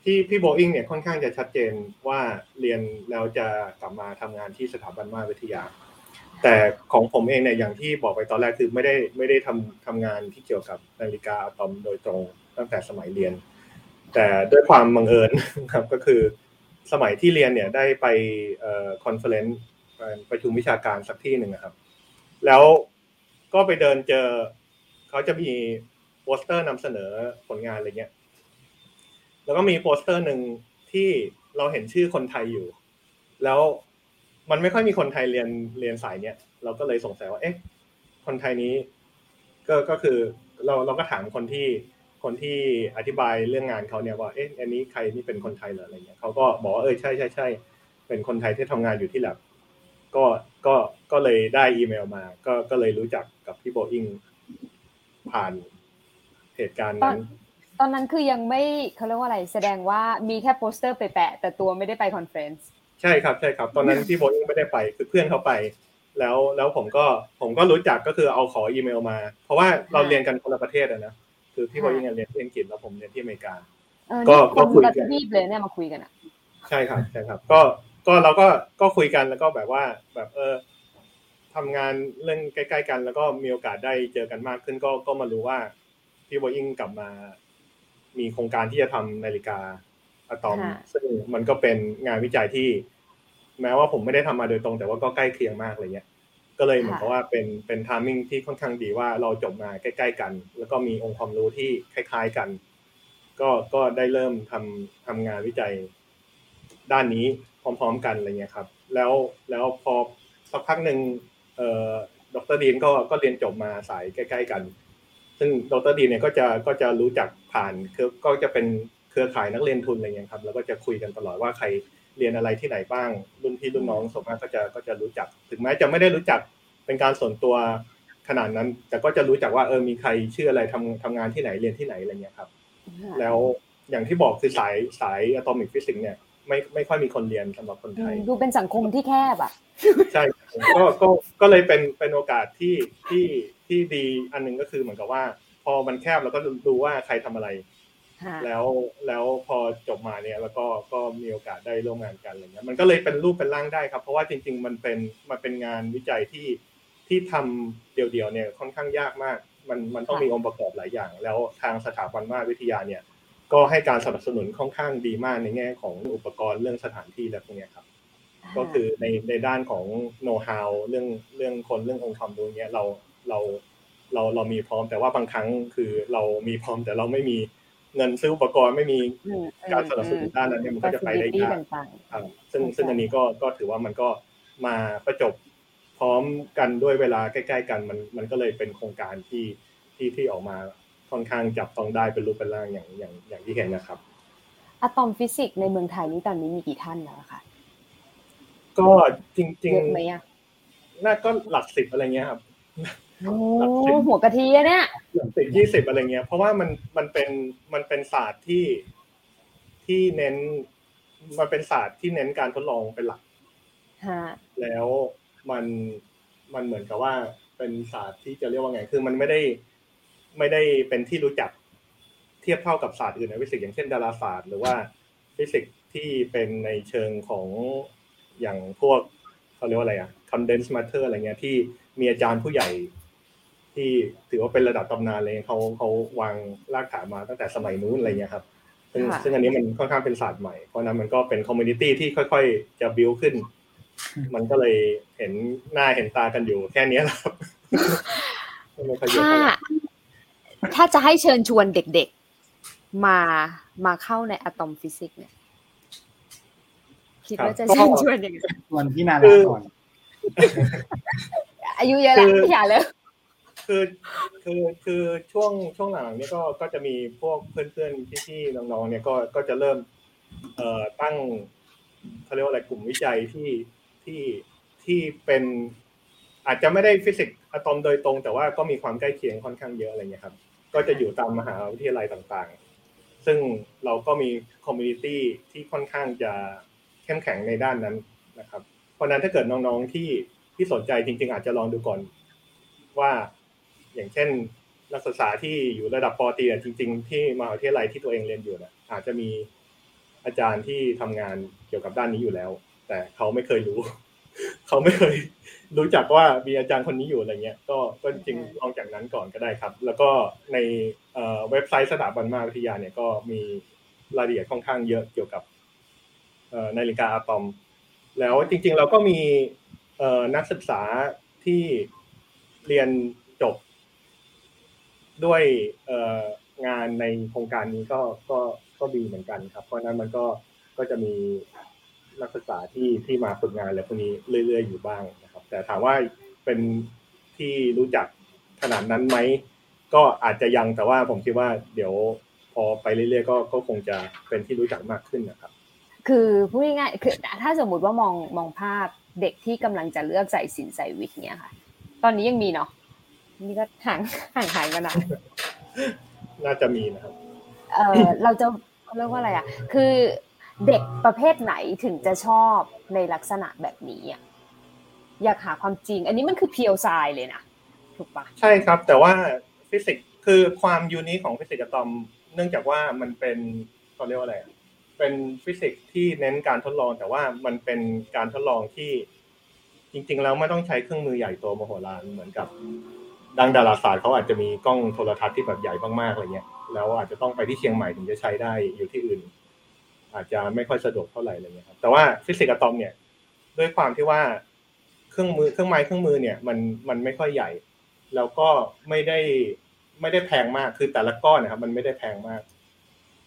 ที่พี่โบอิงเนี่ยค่อนข้างจะชัดเจนว่าเรียนแล้วจะกลับมาทำงานที่สถาบันมาตรวิทยา แต่ของผมเองเนี่ยอย่างที่บอกไปตอนแรกคือไม่ได้ไม่ได้ทำทำงานที่เกี่ยวกับนาฬิกาอะตอมโดยตรงตั้งแต่สมัยเรียน แต่ด้วยความบังเอิญครับก็คือสมัยที่เรียนเนี่ยได้ไป conferenceประชุมวิชาการสักที่หนึ่งครับ แล้วก็ไปเดินเจอเขาจะมี โปสเตอร์นำเสนอผลงานอะไรเงี้ย แล้วก็มีโปสเตอร์หนึ่งที่เราเห็นชื่อคนไทยอยู่ แล้วมันไม่ค่อยมีคนไทยเรียนเรียนสายเนี้ยเราก็เลยสงสัยว่า เอ๊ะ คนไทยนี้ ก็ก็คือเราเราก็ถามคนที่คนที่อธิบายเรื่องงานเขาเนี่ยว่า เอ๊ะ อันนี้ใครนี่เป็นคนไทยเหรออะไรเงี้ยเขาก็บอกว่าเออใช่ใช่ใช่เป็นคนไทยที่ทำงานอยู่ที่แลบก็ก็ก็เลยได้อีเมลมา ก็ก็เลยรู้จักกับพี่โบอิงผ่าน เหตุการณ์นั้น
ตอนนั้นคือยังไม่เขาเรียกว่าอะไร แสดงว่ามีแค่โปสเตอร์ไปแปะ แต่ตัวไม่ได้ไป conference
ใช่ครับใช่ครับ ตอนนั้นพี่โบอิงไม่ได้ไปคือเพื่อนเขาไป แล้วแล้วผมก็ผมก็รู้จักก็คือเอาขออีเมลมา เพราะว่าเราเรียนกันคนละประเทศนะคือพี่โบอิงเรียนที่อังกฤษแล้วผมเรียนที่อเมริกา
ก็ก็คุยกันรีบเลยเนี่ยมาคุยกันอะ
ใช่ครับใช่ครับ ก็ก็เราก็ก็คุยกันแล้วก็แบบว่าแบบเออทำงานเรื่องใกล้ ๆ กัน แล้วก็มีโอกาสได้เจอกันมากขึ้นก็ก็มารู้ว่า พี่บอยอิงกลับมา มีโครงการที่จะทำนาฬิกาอะตอม ซึ่งมันก็เป็นงานวิจัยที่ แม้ว่าผมไม่ได้ทำมาโดยตรง แต่ว่าก็ใกล้เคียงมากเลยเนี่ยก็เลยเหมือนกับว่าเป็นเป็นทามมิ่งที่ค่อนข้างดีว่าเราจบมาใกล้ๆกัน แล้วก็มีองค์ความรู้ที่คล้ายๆกัน ก็ก็ได้เริ่มทำทำงานวิจัยด้านนี้พร้อมๆกันอะไรเงี้ยครับ แล้วแล้วพอสักพักหนึ่งเอ่อดรดีนก็ก็เรียนจบมาสายใกล้ ๆ กัน ซึ่งดรดีนเนี่ยก็จะก็จะรู้จักผ่านคือก็จะเป็นเครือข่ายนักเรียนทุนอะไรเงี้ยครับ แล้วก็จะคุยกันตลอดว่าใครเรียนอะไรที่ไหนบ้าง รุ่นพี่รุ่นน้องส่วนมากก็จะก็จะรู้จัก ถึงแม้จะไม่ได้รู้จักเป็นการส่วนตัวขนาดนั้น แต่ก็จะรู้จักว่าเออมีใครชื่ออะไรทำทำงานที่ไหนเรียนที่ไหนอะไรเงี้ยครับ แล้วอย่างที่บอกคือสายสาย atomic physics เนี่ย ไม่ไม่ค่อยมีคนเรียนสำหรับคนไทย
ดูเป็นสังคมที่แคบอะ
ใช่ก็ก็ก็เลยเป็นเป็นโอกาสที่ที่ที่ดีอันนึงก็คือเหมือนกับว่า พอมันแคบเราก็ดูว่าใครทำอะไร แล้วแล้วพอจบมาเนี่ยแล้วก็ก็มีโอกาสได้ร่วมงานกันอะไรเงี้ยมันก็เลยเป็นรูปเป็นร่างได้ครับ เพราะว่าจริง ๆ มันเป็นมันเป็นงานวิจัยที่ที่ทำเดี่ยวๆเนี่ยค่อนข้างยากมาก มันมันต้องมีองค์ประกอบหลายอย่าง แล้วทางสถาบันมาวิทยาเนี่ย ก็ให้การสนับสนุนค่อนข้างดีมากในแง่ของอุปกรณ์เรื่องสถานที่และพวกนี้ครับ ก็คือในในด้านของโน้ตฮาวเรื่องเรื่องคนเรื่ององค์ความรู้เนี้ยเราเราเราเรามีพร้อมแต่ว่าบางครั้งคือเรามีพร้อมแต่เราไม่มีเงินซื้ออุปกรณ์ไม่มีการสนับสนุนด้านนั้นเนี่ยมันก็จะไปได้ยากซึ่งซึ่งอันนี้ก็ก็ถือว่ามันก็มาประจบพร้อมกันด้วยเวลาใกล้ ๆ กันมันมันก็เลยเป็นโครงการที่ที่ที่ออกมา ค่อนข้างจับต้องได้เป็นรูปเป็นร่างอย่างอย่างอย่างที่เห็นนะครับ
อะตอมฟิสิกส์ในเมืองไทยนี้ตอนนี้มีกี่ท่านแล้วคะ
ก็จริงๆเยอะไหมอะน่าก็หลักสิบอะไรเงี้ยครับ
โอ้หัวกะทิเนี่ย
สิบยี่สิบอะไรเงี้ย เพราะว่ามันมันเป็นมันเป็นศาสตร์ที่ที่เน้น มันเป็นศาสตร์ที่เน้นการทดลองเป็นหลักแล้วมันมันเหมือนกับว่าเป็นศาสตร์ที่จะเรียกว่าไง คือมันไม่ได้ ไม่ได้เป็นที่รู้จักเทียบเท่ากับศาสตร์อื่นในฟิสิกส์อย่างเช่นดาราศาสตร์หรือว่าฟิสิกส์ที่เป็นในเชิงของอย่างพวกเขาเรียกว่าอะไรอะ condensed matter อะไรเงี้ยที่มีอาจารย์ผู้ใหญ่ ที่ถือว่าเป็นระดับตำนานเลยเขาเขาวางรากฐานมาตั้งแต่สมัยนู้นอะไรเงี้ยครับซึ่งซึ่งอันนี้มันค่อนข้างเป็นศาสตร์ใหม่ เพราะนั้นมันก็เป็น community ที่ค่อย ๆ จะบิวขึ้น มันก็เลยเห็นหน้าเห็นตากันอยู่แค่นี้แหละครับ
ถ้า ถ้าจะให้เชิญชวนเด็กๆ มามาเข้าในอะตอมฟิสิกส์เนี่ย คิดว่าจะเชิญชวนยังไง
ชวนที่นา
ล
ก่อน
อายุเยอะแล้วอย่าเลย
คือคือคือช่วงช่วงหลังนี้ก็ก็จะมีพวกเพื่อนๆพี่ๆน้องๆเนี่ยก็ก็จะเริ่ม เอ่อตั้งเขาเรียกว่าอะไรกลุ่มวิจัยที่ที่ที่เป็น อาจจะไม่ได้ฟิสิกส์อะตอมโดยตรง แต่ว่าก็มีความใกล้เคียงค่อนข้างเยอะอะไรเงี้ยครับ ก็จะอยู่ตามมหาวิทยาลัยต่างๆ ซึ่งเราก็มีคอมมูนิตี้ที่ค่อนข้างจะเข้มแข็งในด้านนั้นนะครับ เพราะนั้นถ้าเกิดน้องๆที่ที่สนใจจริง ๆ อาจจะลองดูก่อนว่าอย่างเช่นนักศึกษาที่อยู่ระดับปตีจริง ๆ ที่มหาวิทยาลัยที่ตัวเองเรียนอยู่นะอาจจะมีอาจารย์ที่ทำงานเกี่ยวกับด้านนี้อยู่แล้ว แต่เขาไม่เคยรู้ เขาไม่เคยรู้จักว่ามีอาจารย์คนนี้อยู่อะไรเงี้ย ก็ก็จริงลองจากนั้นก่อนก็ได้ครับ แล้วก็ในเว็บไซต์สถาบันมหาวิทยาเนี่ยก็มีรายละเอียดค่อนข้างเยอะเกี่ยวกับนาฬิกาอะตอม แล้วจริง ๆ เราก็มีนักศึกษาที่เรียนจบ ด้วยงานในโครงการนี้ก็ก็ก็ดีเหมือนกันครับ เพราะนั้นมันก็ก็จะมี นักศึกษาที่ที่มาฝึกงานอะไรพวกนี้เรื่อย ๆ อยู่บ้างนะครับ แต่ถามว่าเป็นที่รู้จักขนาดนั้นไหมก็อาจจะยังแต่ว่าผมคิดว่าเดี๋ยวพอไปเรื่อยๆก็ก็คงจะเป็นที่รู้จักมากขึ้นนะครับ
คือพูดง่ายๆคือถ้าสมมุติว่ามองมองภาพเด็กที่กำลังจะเลือกใส่สินใส่วิกเนี้ยค่ะ ตอนนี้ยังมีเนาะนี่ก็ห่างห่างหายกันนะ
น่าจะมีนะครับ
เออเราจะเรียกว่าอะไรอะ คือ เด็กประเภทไหนถึงจะชอบในลักษณะแบบนี้อะอยากหาความจริง อันนี้มันคือ pure sci เลยนะถูกปะ
ใช่ครับ แต่ว่าฟิสิกส์คือความ unique ของฟิสิกส์อะตอม เนื่องจากว่ามันเป็นเขาเรียกว่าอะไรเป็นฟิสิกส์ที่เน้นการทดลอง แต่ว่ามันเป็นการทดลองที่จริง ๆ แล้วไม่ต้องใช้เครื่องมือใหญ่โตมโหฬารเหมือนกับทางดาราศาสตร์เขาอาจจะมีกล้องโทรทัศน์ที่แบบใหญ่มากๆอะไรเงี้ยแล้วอาจจะต้องไปที่เชียงใหม่ถึงจะใช้ได้อยู่ที่อื่น อาจจะไม่ค่อยสะดวกเท่าไหร่อะไรเงี้ยครับแต่ว่าฟิสิกส์อะตอมเนี่ยด้วยความที่ว่าเครื่องมือเครื่องไม้เครื่องมือเนี่ยมันมันไม่ค่อยใหญ่ แล้วก็ไม่ได้ไม่ได้แพงมากคือแต่ละก้อนนะครับมันไม่ได้แพงมาก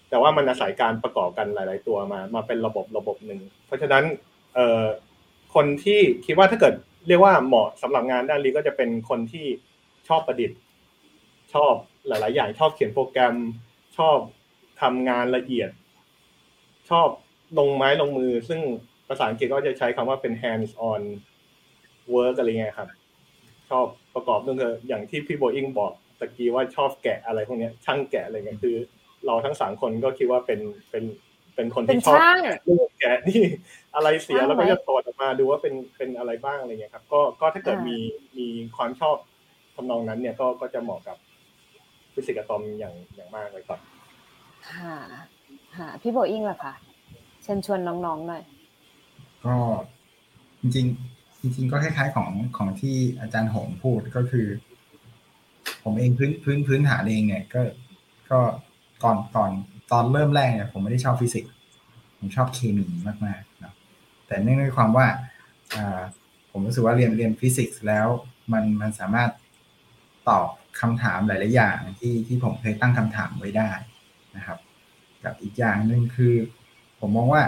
แต่ว่ามันอาศัยการประกอบกันหลาย ๆ ตัวมา มาเป็นระบบระบบหนึ่งเพราะฉะนั้นเอ่อคนที่คิดว่าถ้าเกิดเรียกว่าเหมาะสำหรับงานด้านนี้ก็จะเป็นคนที่ชอบประดิษฐ์ ชอบหลาย ๆ อย่างชอบเขียนโปรแกรมชอบทำงานละเอียด ชอบลงไม้ลงมือ ซึ่งภาษาอังกฤษก็จะใช้คำว่าเป็น hands on work อะไรเงี้ยครับ ชอบประกอบนั่นคืออย่างที่พี่โบอิงบอกตะกี้ว่าชอบแกะอะไรพวกนี้ช่างแกะอะไรเงี้ยคือ เราทั้งสามคนก็คิดว่าเป็นเป็นเป็นคนที่ชอบแกะนี่อะไรเสียแล้วก็จะตรวจออกมาดูว่าเป็นเป็นอะไรบ้างอะไรเงี้ยครับ ก็ก็ถ้าเกิดมีมีความชอบทำนองนั้นเนี่ยก็ก็จะเหมาะกับฟิสิกส์อะตอมอย่างอย่างมากเลยครับ
ค่ะ ค่ะพี่โบอิงล่ะคะเชิญชวนน้องๆหน่อย
ก็จริงๆ จริง ๆ ก็คล้ายๆของของที่อาจารย์หงพูดก็คือ ผมเองพื้นพื้นพื้นฐานเองเนี่ย ก็ก็ก่อนก่อนตอนเริ่มแรกเนี่ยผมไม่ได้ชอบฟิสิกส์ผมชอบเคมีมากๆนะแต่เนื่องด้วยความว่าผมรู้สึกว่าเรียนเรียนฟิสิกส์แล้วมันมันสามารถตอบคำถามหลาย ๆ อย่างที่ที่ผมเคยตั้งคำถามไว้ได้นะครับ กับอีกอย่างหนึ่งคือ ผมมองว่า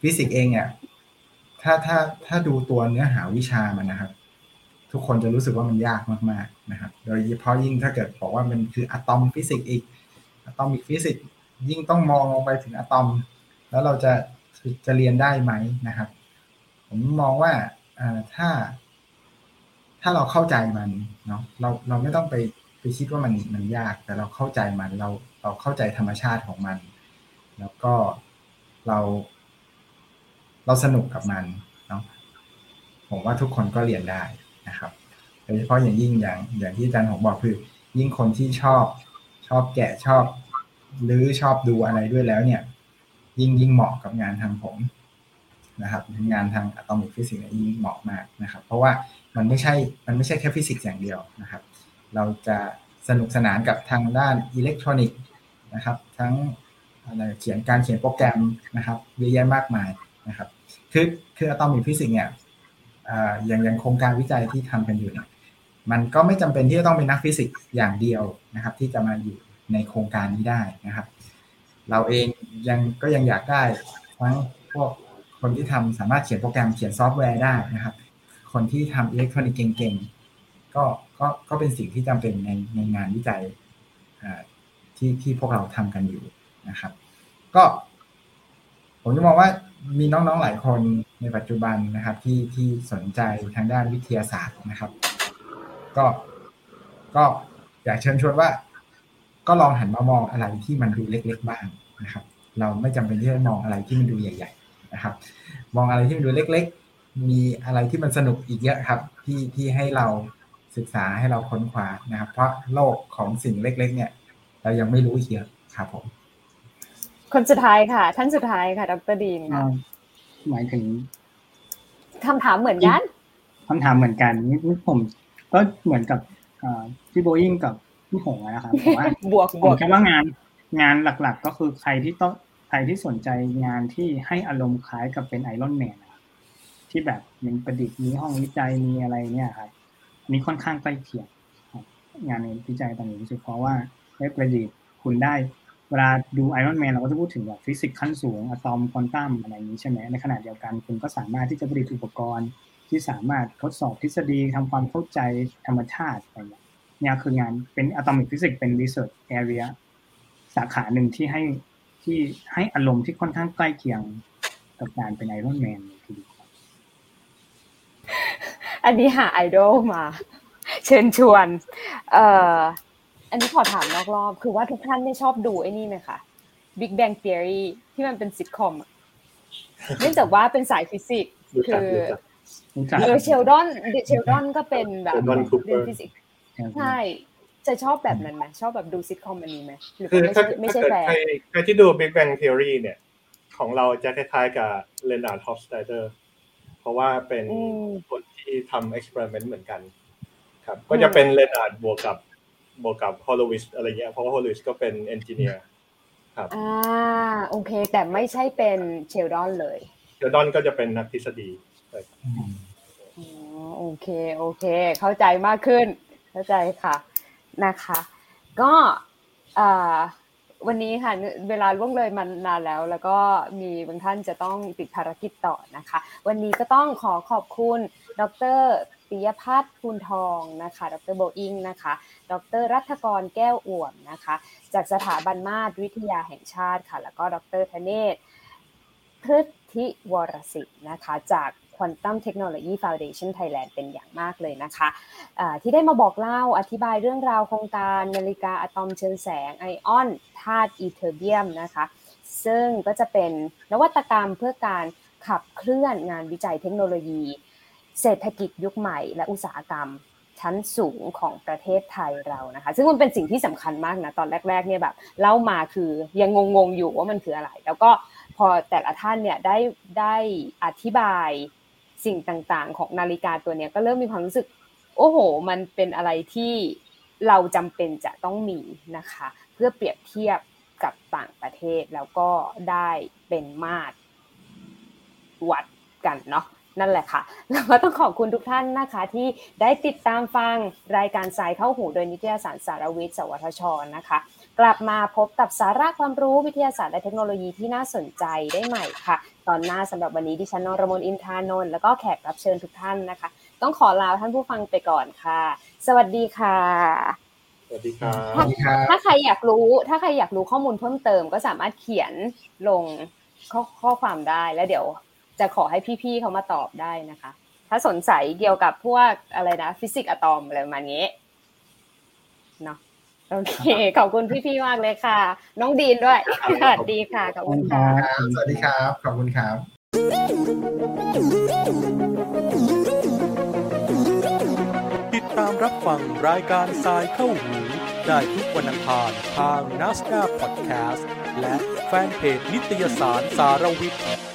ฟิสิกส์เองเนี่ยถ้าถ้าถ้าดูตัวเนื้อหาวิชามันนะครับ ทุกคนจะรู้สึกว่ามันยากมากๆนะครับ โดยเฉพาะยิ่งถ้าเกิดบอกว่ามันคืออะตอมฟิสิกส์อีก atomic physicsยิ่งต้องมองลงไปถึงอะตอม แล้วเราจะจะเรียนได้ไหมนะครับ ผมมองว่าถ้า ถ้าเราเข้าใจมันเนาะเราเราไม่ต้องไปไปคิดว่ามันมันยาก แต่เราเข้าใจมันเรา เราเข้าใจธรรมชาติของมัน แล้วก็เรา เราสนุกกับมันเนาะผมว่าทุกคนก็เรียนได้นะครับโดยเฉพาะอย่างยิ่งอย่างอย่างที่อาจารย์ผมบอกคือ ยิ่งคนที่ชอบชอบแกะชอบหรือชอบดูอะไรด้วยแล้วเนี่ย ยิ่งยิ่งเหมาะกับงานทางผมนะครับงานทาง atomic physics ยิ่งเหมาะมากนะครับ เพราะว่ามันไม่ใช่มันไม่ใช่แค่ฟิสิกส์อย่างเดียวนะครับ เราจะสนุกสนานกับทางด้านอิเล็กทรอนิกส์ นะครับ ทั้งอะไรเขียนการเขียนโปรแกรมนะครับเยอะแยะมากมายนะครับ คือคือ atomic physics เนี่ยอย่างอย่างโครงการวิจัยที่ทำกันอยู่เนี่ยมันก็ไม่จำเป็นที่จะต้องเป็นนักฟิสิกส์อย่างเดียวนะครับ ที่จะมาอยู่ในโครงการนี้ได้นะครับ เราเองยังก็ยังอยากได้ทั้งพวกคนที่ทำสามารถเขียนโปรแกรมเขียนซอฟต์แวร์ได้นะครับ คนที่ทำอิเล็กทรอนิกส์เก่งๆก็ก็ก็เป็นสิ่งที่จำเป็นในในงานวิจัย ที่ที่พวกเราทำกันอยู่นะครับ ก็ผมจะมองว่ามีน้องๆหลายคนในปัจจุบันนะครับ ที่ที่สนใจทางด้านวิทยาศาสตร์นะครับ ก็ก็อยากเชิญชวนว่า ก็ลองหันมามองอะไรที่มันดูเล็ก ๆ บ้างนะครับ เราไม่จำเป็นที่จะมองอะไรที่มันดูใหญ่ ๆ นะครับ มองอะไรที่มันดูเล็ก ๆ มีอะไรที่มันสนุกอีกเยอะครับ ที่ที่ให้เราศึกษาให้เราค้นคว้านะครับ เพราะโลกของสิ่งเล็ก ๆ เนี่ย เรายังไม่รู้เยอะครับผม
คนสุดท้ายค่ะ ท่านสุดท้ายค่ะ ดรดีนค่ะ
หมายถึง
คำถามเหมือนกัน
คำถามเหมือนกันนี่ผม ก็เหมือนกับพี่โบอิงกับพี่หงนะครับว่า
บวกบวก
แค่ว่างานงานหลักๆ ก็คือใครที่ต้องใครที่สนใจงานที่ให้อารมณ์คล้ายกับเป็นไอรอนแมนที่แบบมีประดิษฐ์มีห้องวิจัยมีอะไรเนี่ยครับนี่ค่อนข้างใกล้เคียงงานวิจัยต่างๆโดยเฉพาะว่า ได้ประดิษฐ์คุณได้เวลาดูไอรอนแมนเราก็จะพูดถึงแบบฟิสิกส์ขั้นสูงอะตอมควอนตัมอะไรอย่างนี้ใช่ไหมในขณะเดียวกันคุณก็สามารถที่จะผลิตอุปกรณ์ที่สามารถทดสอบทฤษฎีทำความเข้าใจธรรมชาติอะไรอย่างนี้คืองานเป็น atomic physics เป็น research area สาขาหนึ่งที่ให้ที่ให้อารมณ์ที่ค่อนข้างใกล้เคียงกับการเป็นไอรอนแมนทีเดียว
อันนี้หาไอดอลมา เชิญชวน เอ่อ อันนี้ขอถามนอกรอบ คือว่าทุกท่านไม่ชอบดูไอ้นี่ไหมคะ Big Bang Theory ที่มันเป็นซิทคอมเนื่องจากว่าเป็นสายฟิสิกส์คือเออเชลดอนเชลดอนก็เป็นแบบเรียนฟิสิกส์ใช่จะชอบแบบนั้นไหมชอบแบบดูซิทคอมอันนี้ไหมหรือไม่ใช่ไม่ใช่แฟน
ใครที่ดู Big Bang Theory เนี่ย ของเราจะคล้ายๆกับLeonard Hofstadter เพราะว่าเป็นคนที่ทำ experiment เหมือนกัน ครับ ก็จะเป็นเลน a r d บวกกับ บวกกับ Wolowitz อะไรเงี้ยเพราะว่า Wolowitz ก็เป็น engineer ครับ
อ่าโอเค แต่ไม่ใช่เป็นเชลดอนเลย
เชลดอนก็จะเป็นนักทฤษฎี
อ๋อโอเคโอเค เข้าใจมากขึ้น เข้าใจค่ะนะคะ ก็อ่าวันนี้ค่ะเวลาล่วงเลยมานานแล้ว แล้วก็มีบางท่านจะต้องติดภารกิจต่อนะคะ วันนี้ก็ต้องขอขอบคุณ ดร ปิยพัฒน์ภูนทองนะคะ ดรโบอิงนะคะ ดรรัฐกรแก้วอ่วมนะคะ จากสถาบันมาตรวิทยาแห่งชาติค่ะ แล้วก็ดรธเนศพฤทธิวรศิษย์นะคะ จาก Quantum Technology Foundation Thailand เป็นอย่างมากเลยนะคะะที่ได้มาบอกเล่าอธิบายเรื่องราวโครงการนาฬิกาอะตอมเชิงแสงไอออนธาตุอีเทอร์เบียมนะคะ ซึ่งก็จะเป็นนวัตกรรมเพื่อการขับเคลื่อนงานวิจัยเทคโนโลยี เศรษฐกิจยุคใหม่และอุตสาหกรรมชั้นสูงของประเทศไทยเรานะคะ ซึ่งมันเป็นสิ่งที่สำคัญมากนะตอนแรก ๆเนี่ยแบบเล่ามาคือยังงงๆอยู่ว่ามันคืออะไร แล้วก็พอแต่ละท่านเนี่ยได้ได้อธิบายสิ่งต่างๆ ของนาฬิกาตัวเนี้ยก็เริ่มมีความรู้สึก โอ้โห มันเป็นอะไรที่เราจำเป็นจะต้องมีนะคะ เพื่อเปรียบเทียบกับต่างประเทศแล้วก็ได้เป็นมาตรวัดกันเนาะ นั่นแหละค่ะแล้วก็ต้องขอบคุณทุกท่านนะคะ ที่ได้ติดตามฟังรายการสายเข้าหูโดยนิตยสารสารวิทย์ สวทชนะคะ กลับมาพบกับสาระความรู้วิทยาศาสตร์และเทคโนโลยีที่น่าสนใจได้ใหม่ค่ะ ตอนหน้าสำหรับวันนี้ดิฉันนรมนอินทานนท์แล้วก็แขกรับเชิญทุกท่านนะคะ ต้องขอลาท่านผู้ฟังไปก่อนค่ะ สวัสดีค่ะ
สวัสดีครับ
ถ้าใครอยากรู้ ถ้าใครอยากรู้ข้อมูลเพิ่มเติมก็สามารถเขียนลงข้อข้อความได้แล้วเดี๋ยว จะขอให้พี่ๆเขามาตอบได้นะคะ ถ้าสนใจเกี่ยวกับพวกอะไรนะ ฟิสิกส์อะตอมอะไรมานี้เนาะโอเค ขอบคุณพี่ๆมากเลยค่ะ น้องดีนด้วยสวัสดีค่ะขอบคุณค่ะ
สวัสดีครับ ขอบคุณครับ
ติดตามรับฟังรายการทรายเข้าหูได้ทุกวันอังคารทางนัสดาพอดแคสต์และแฟนเพจนิตยสารสารวิทย์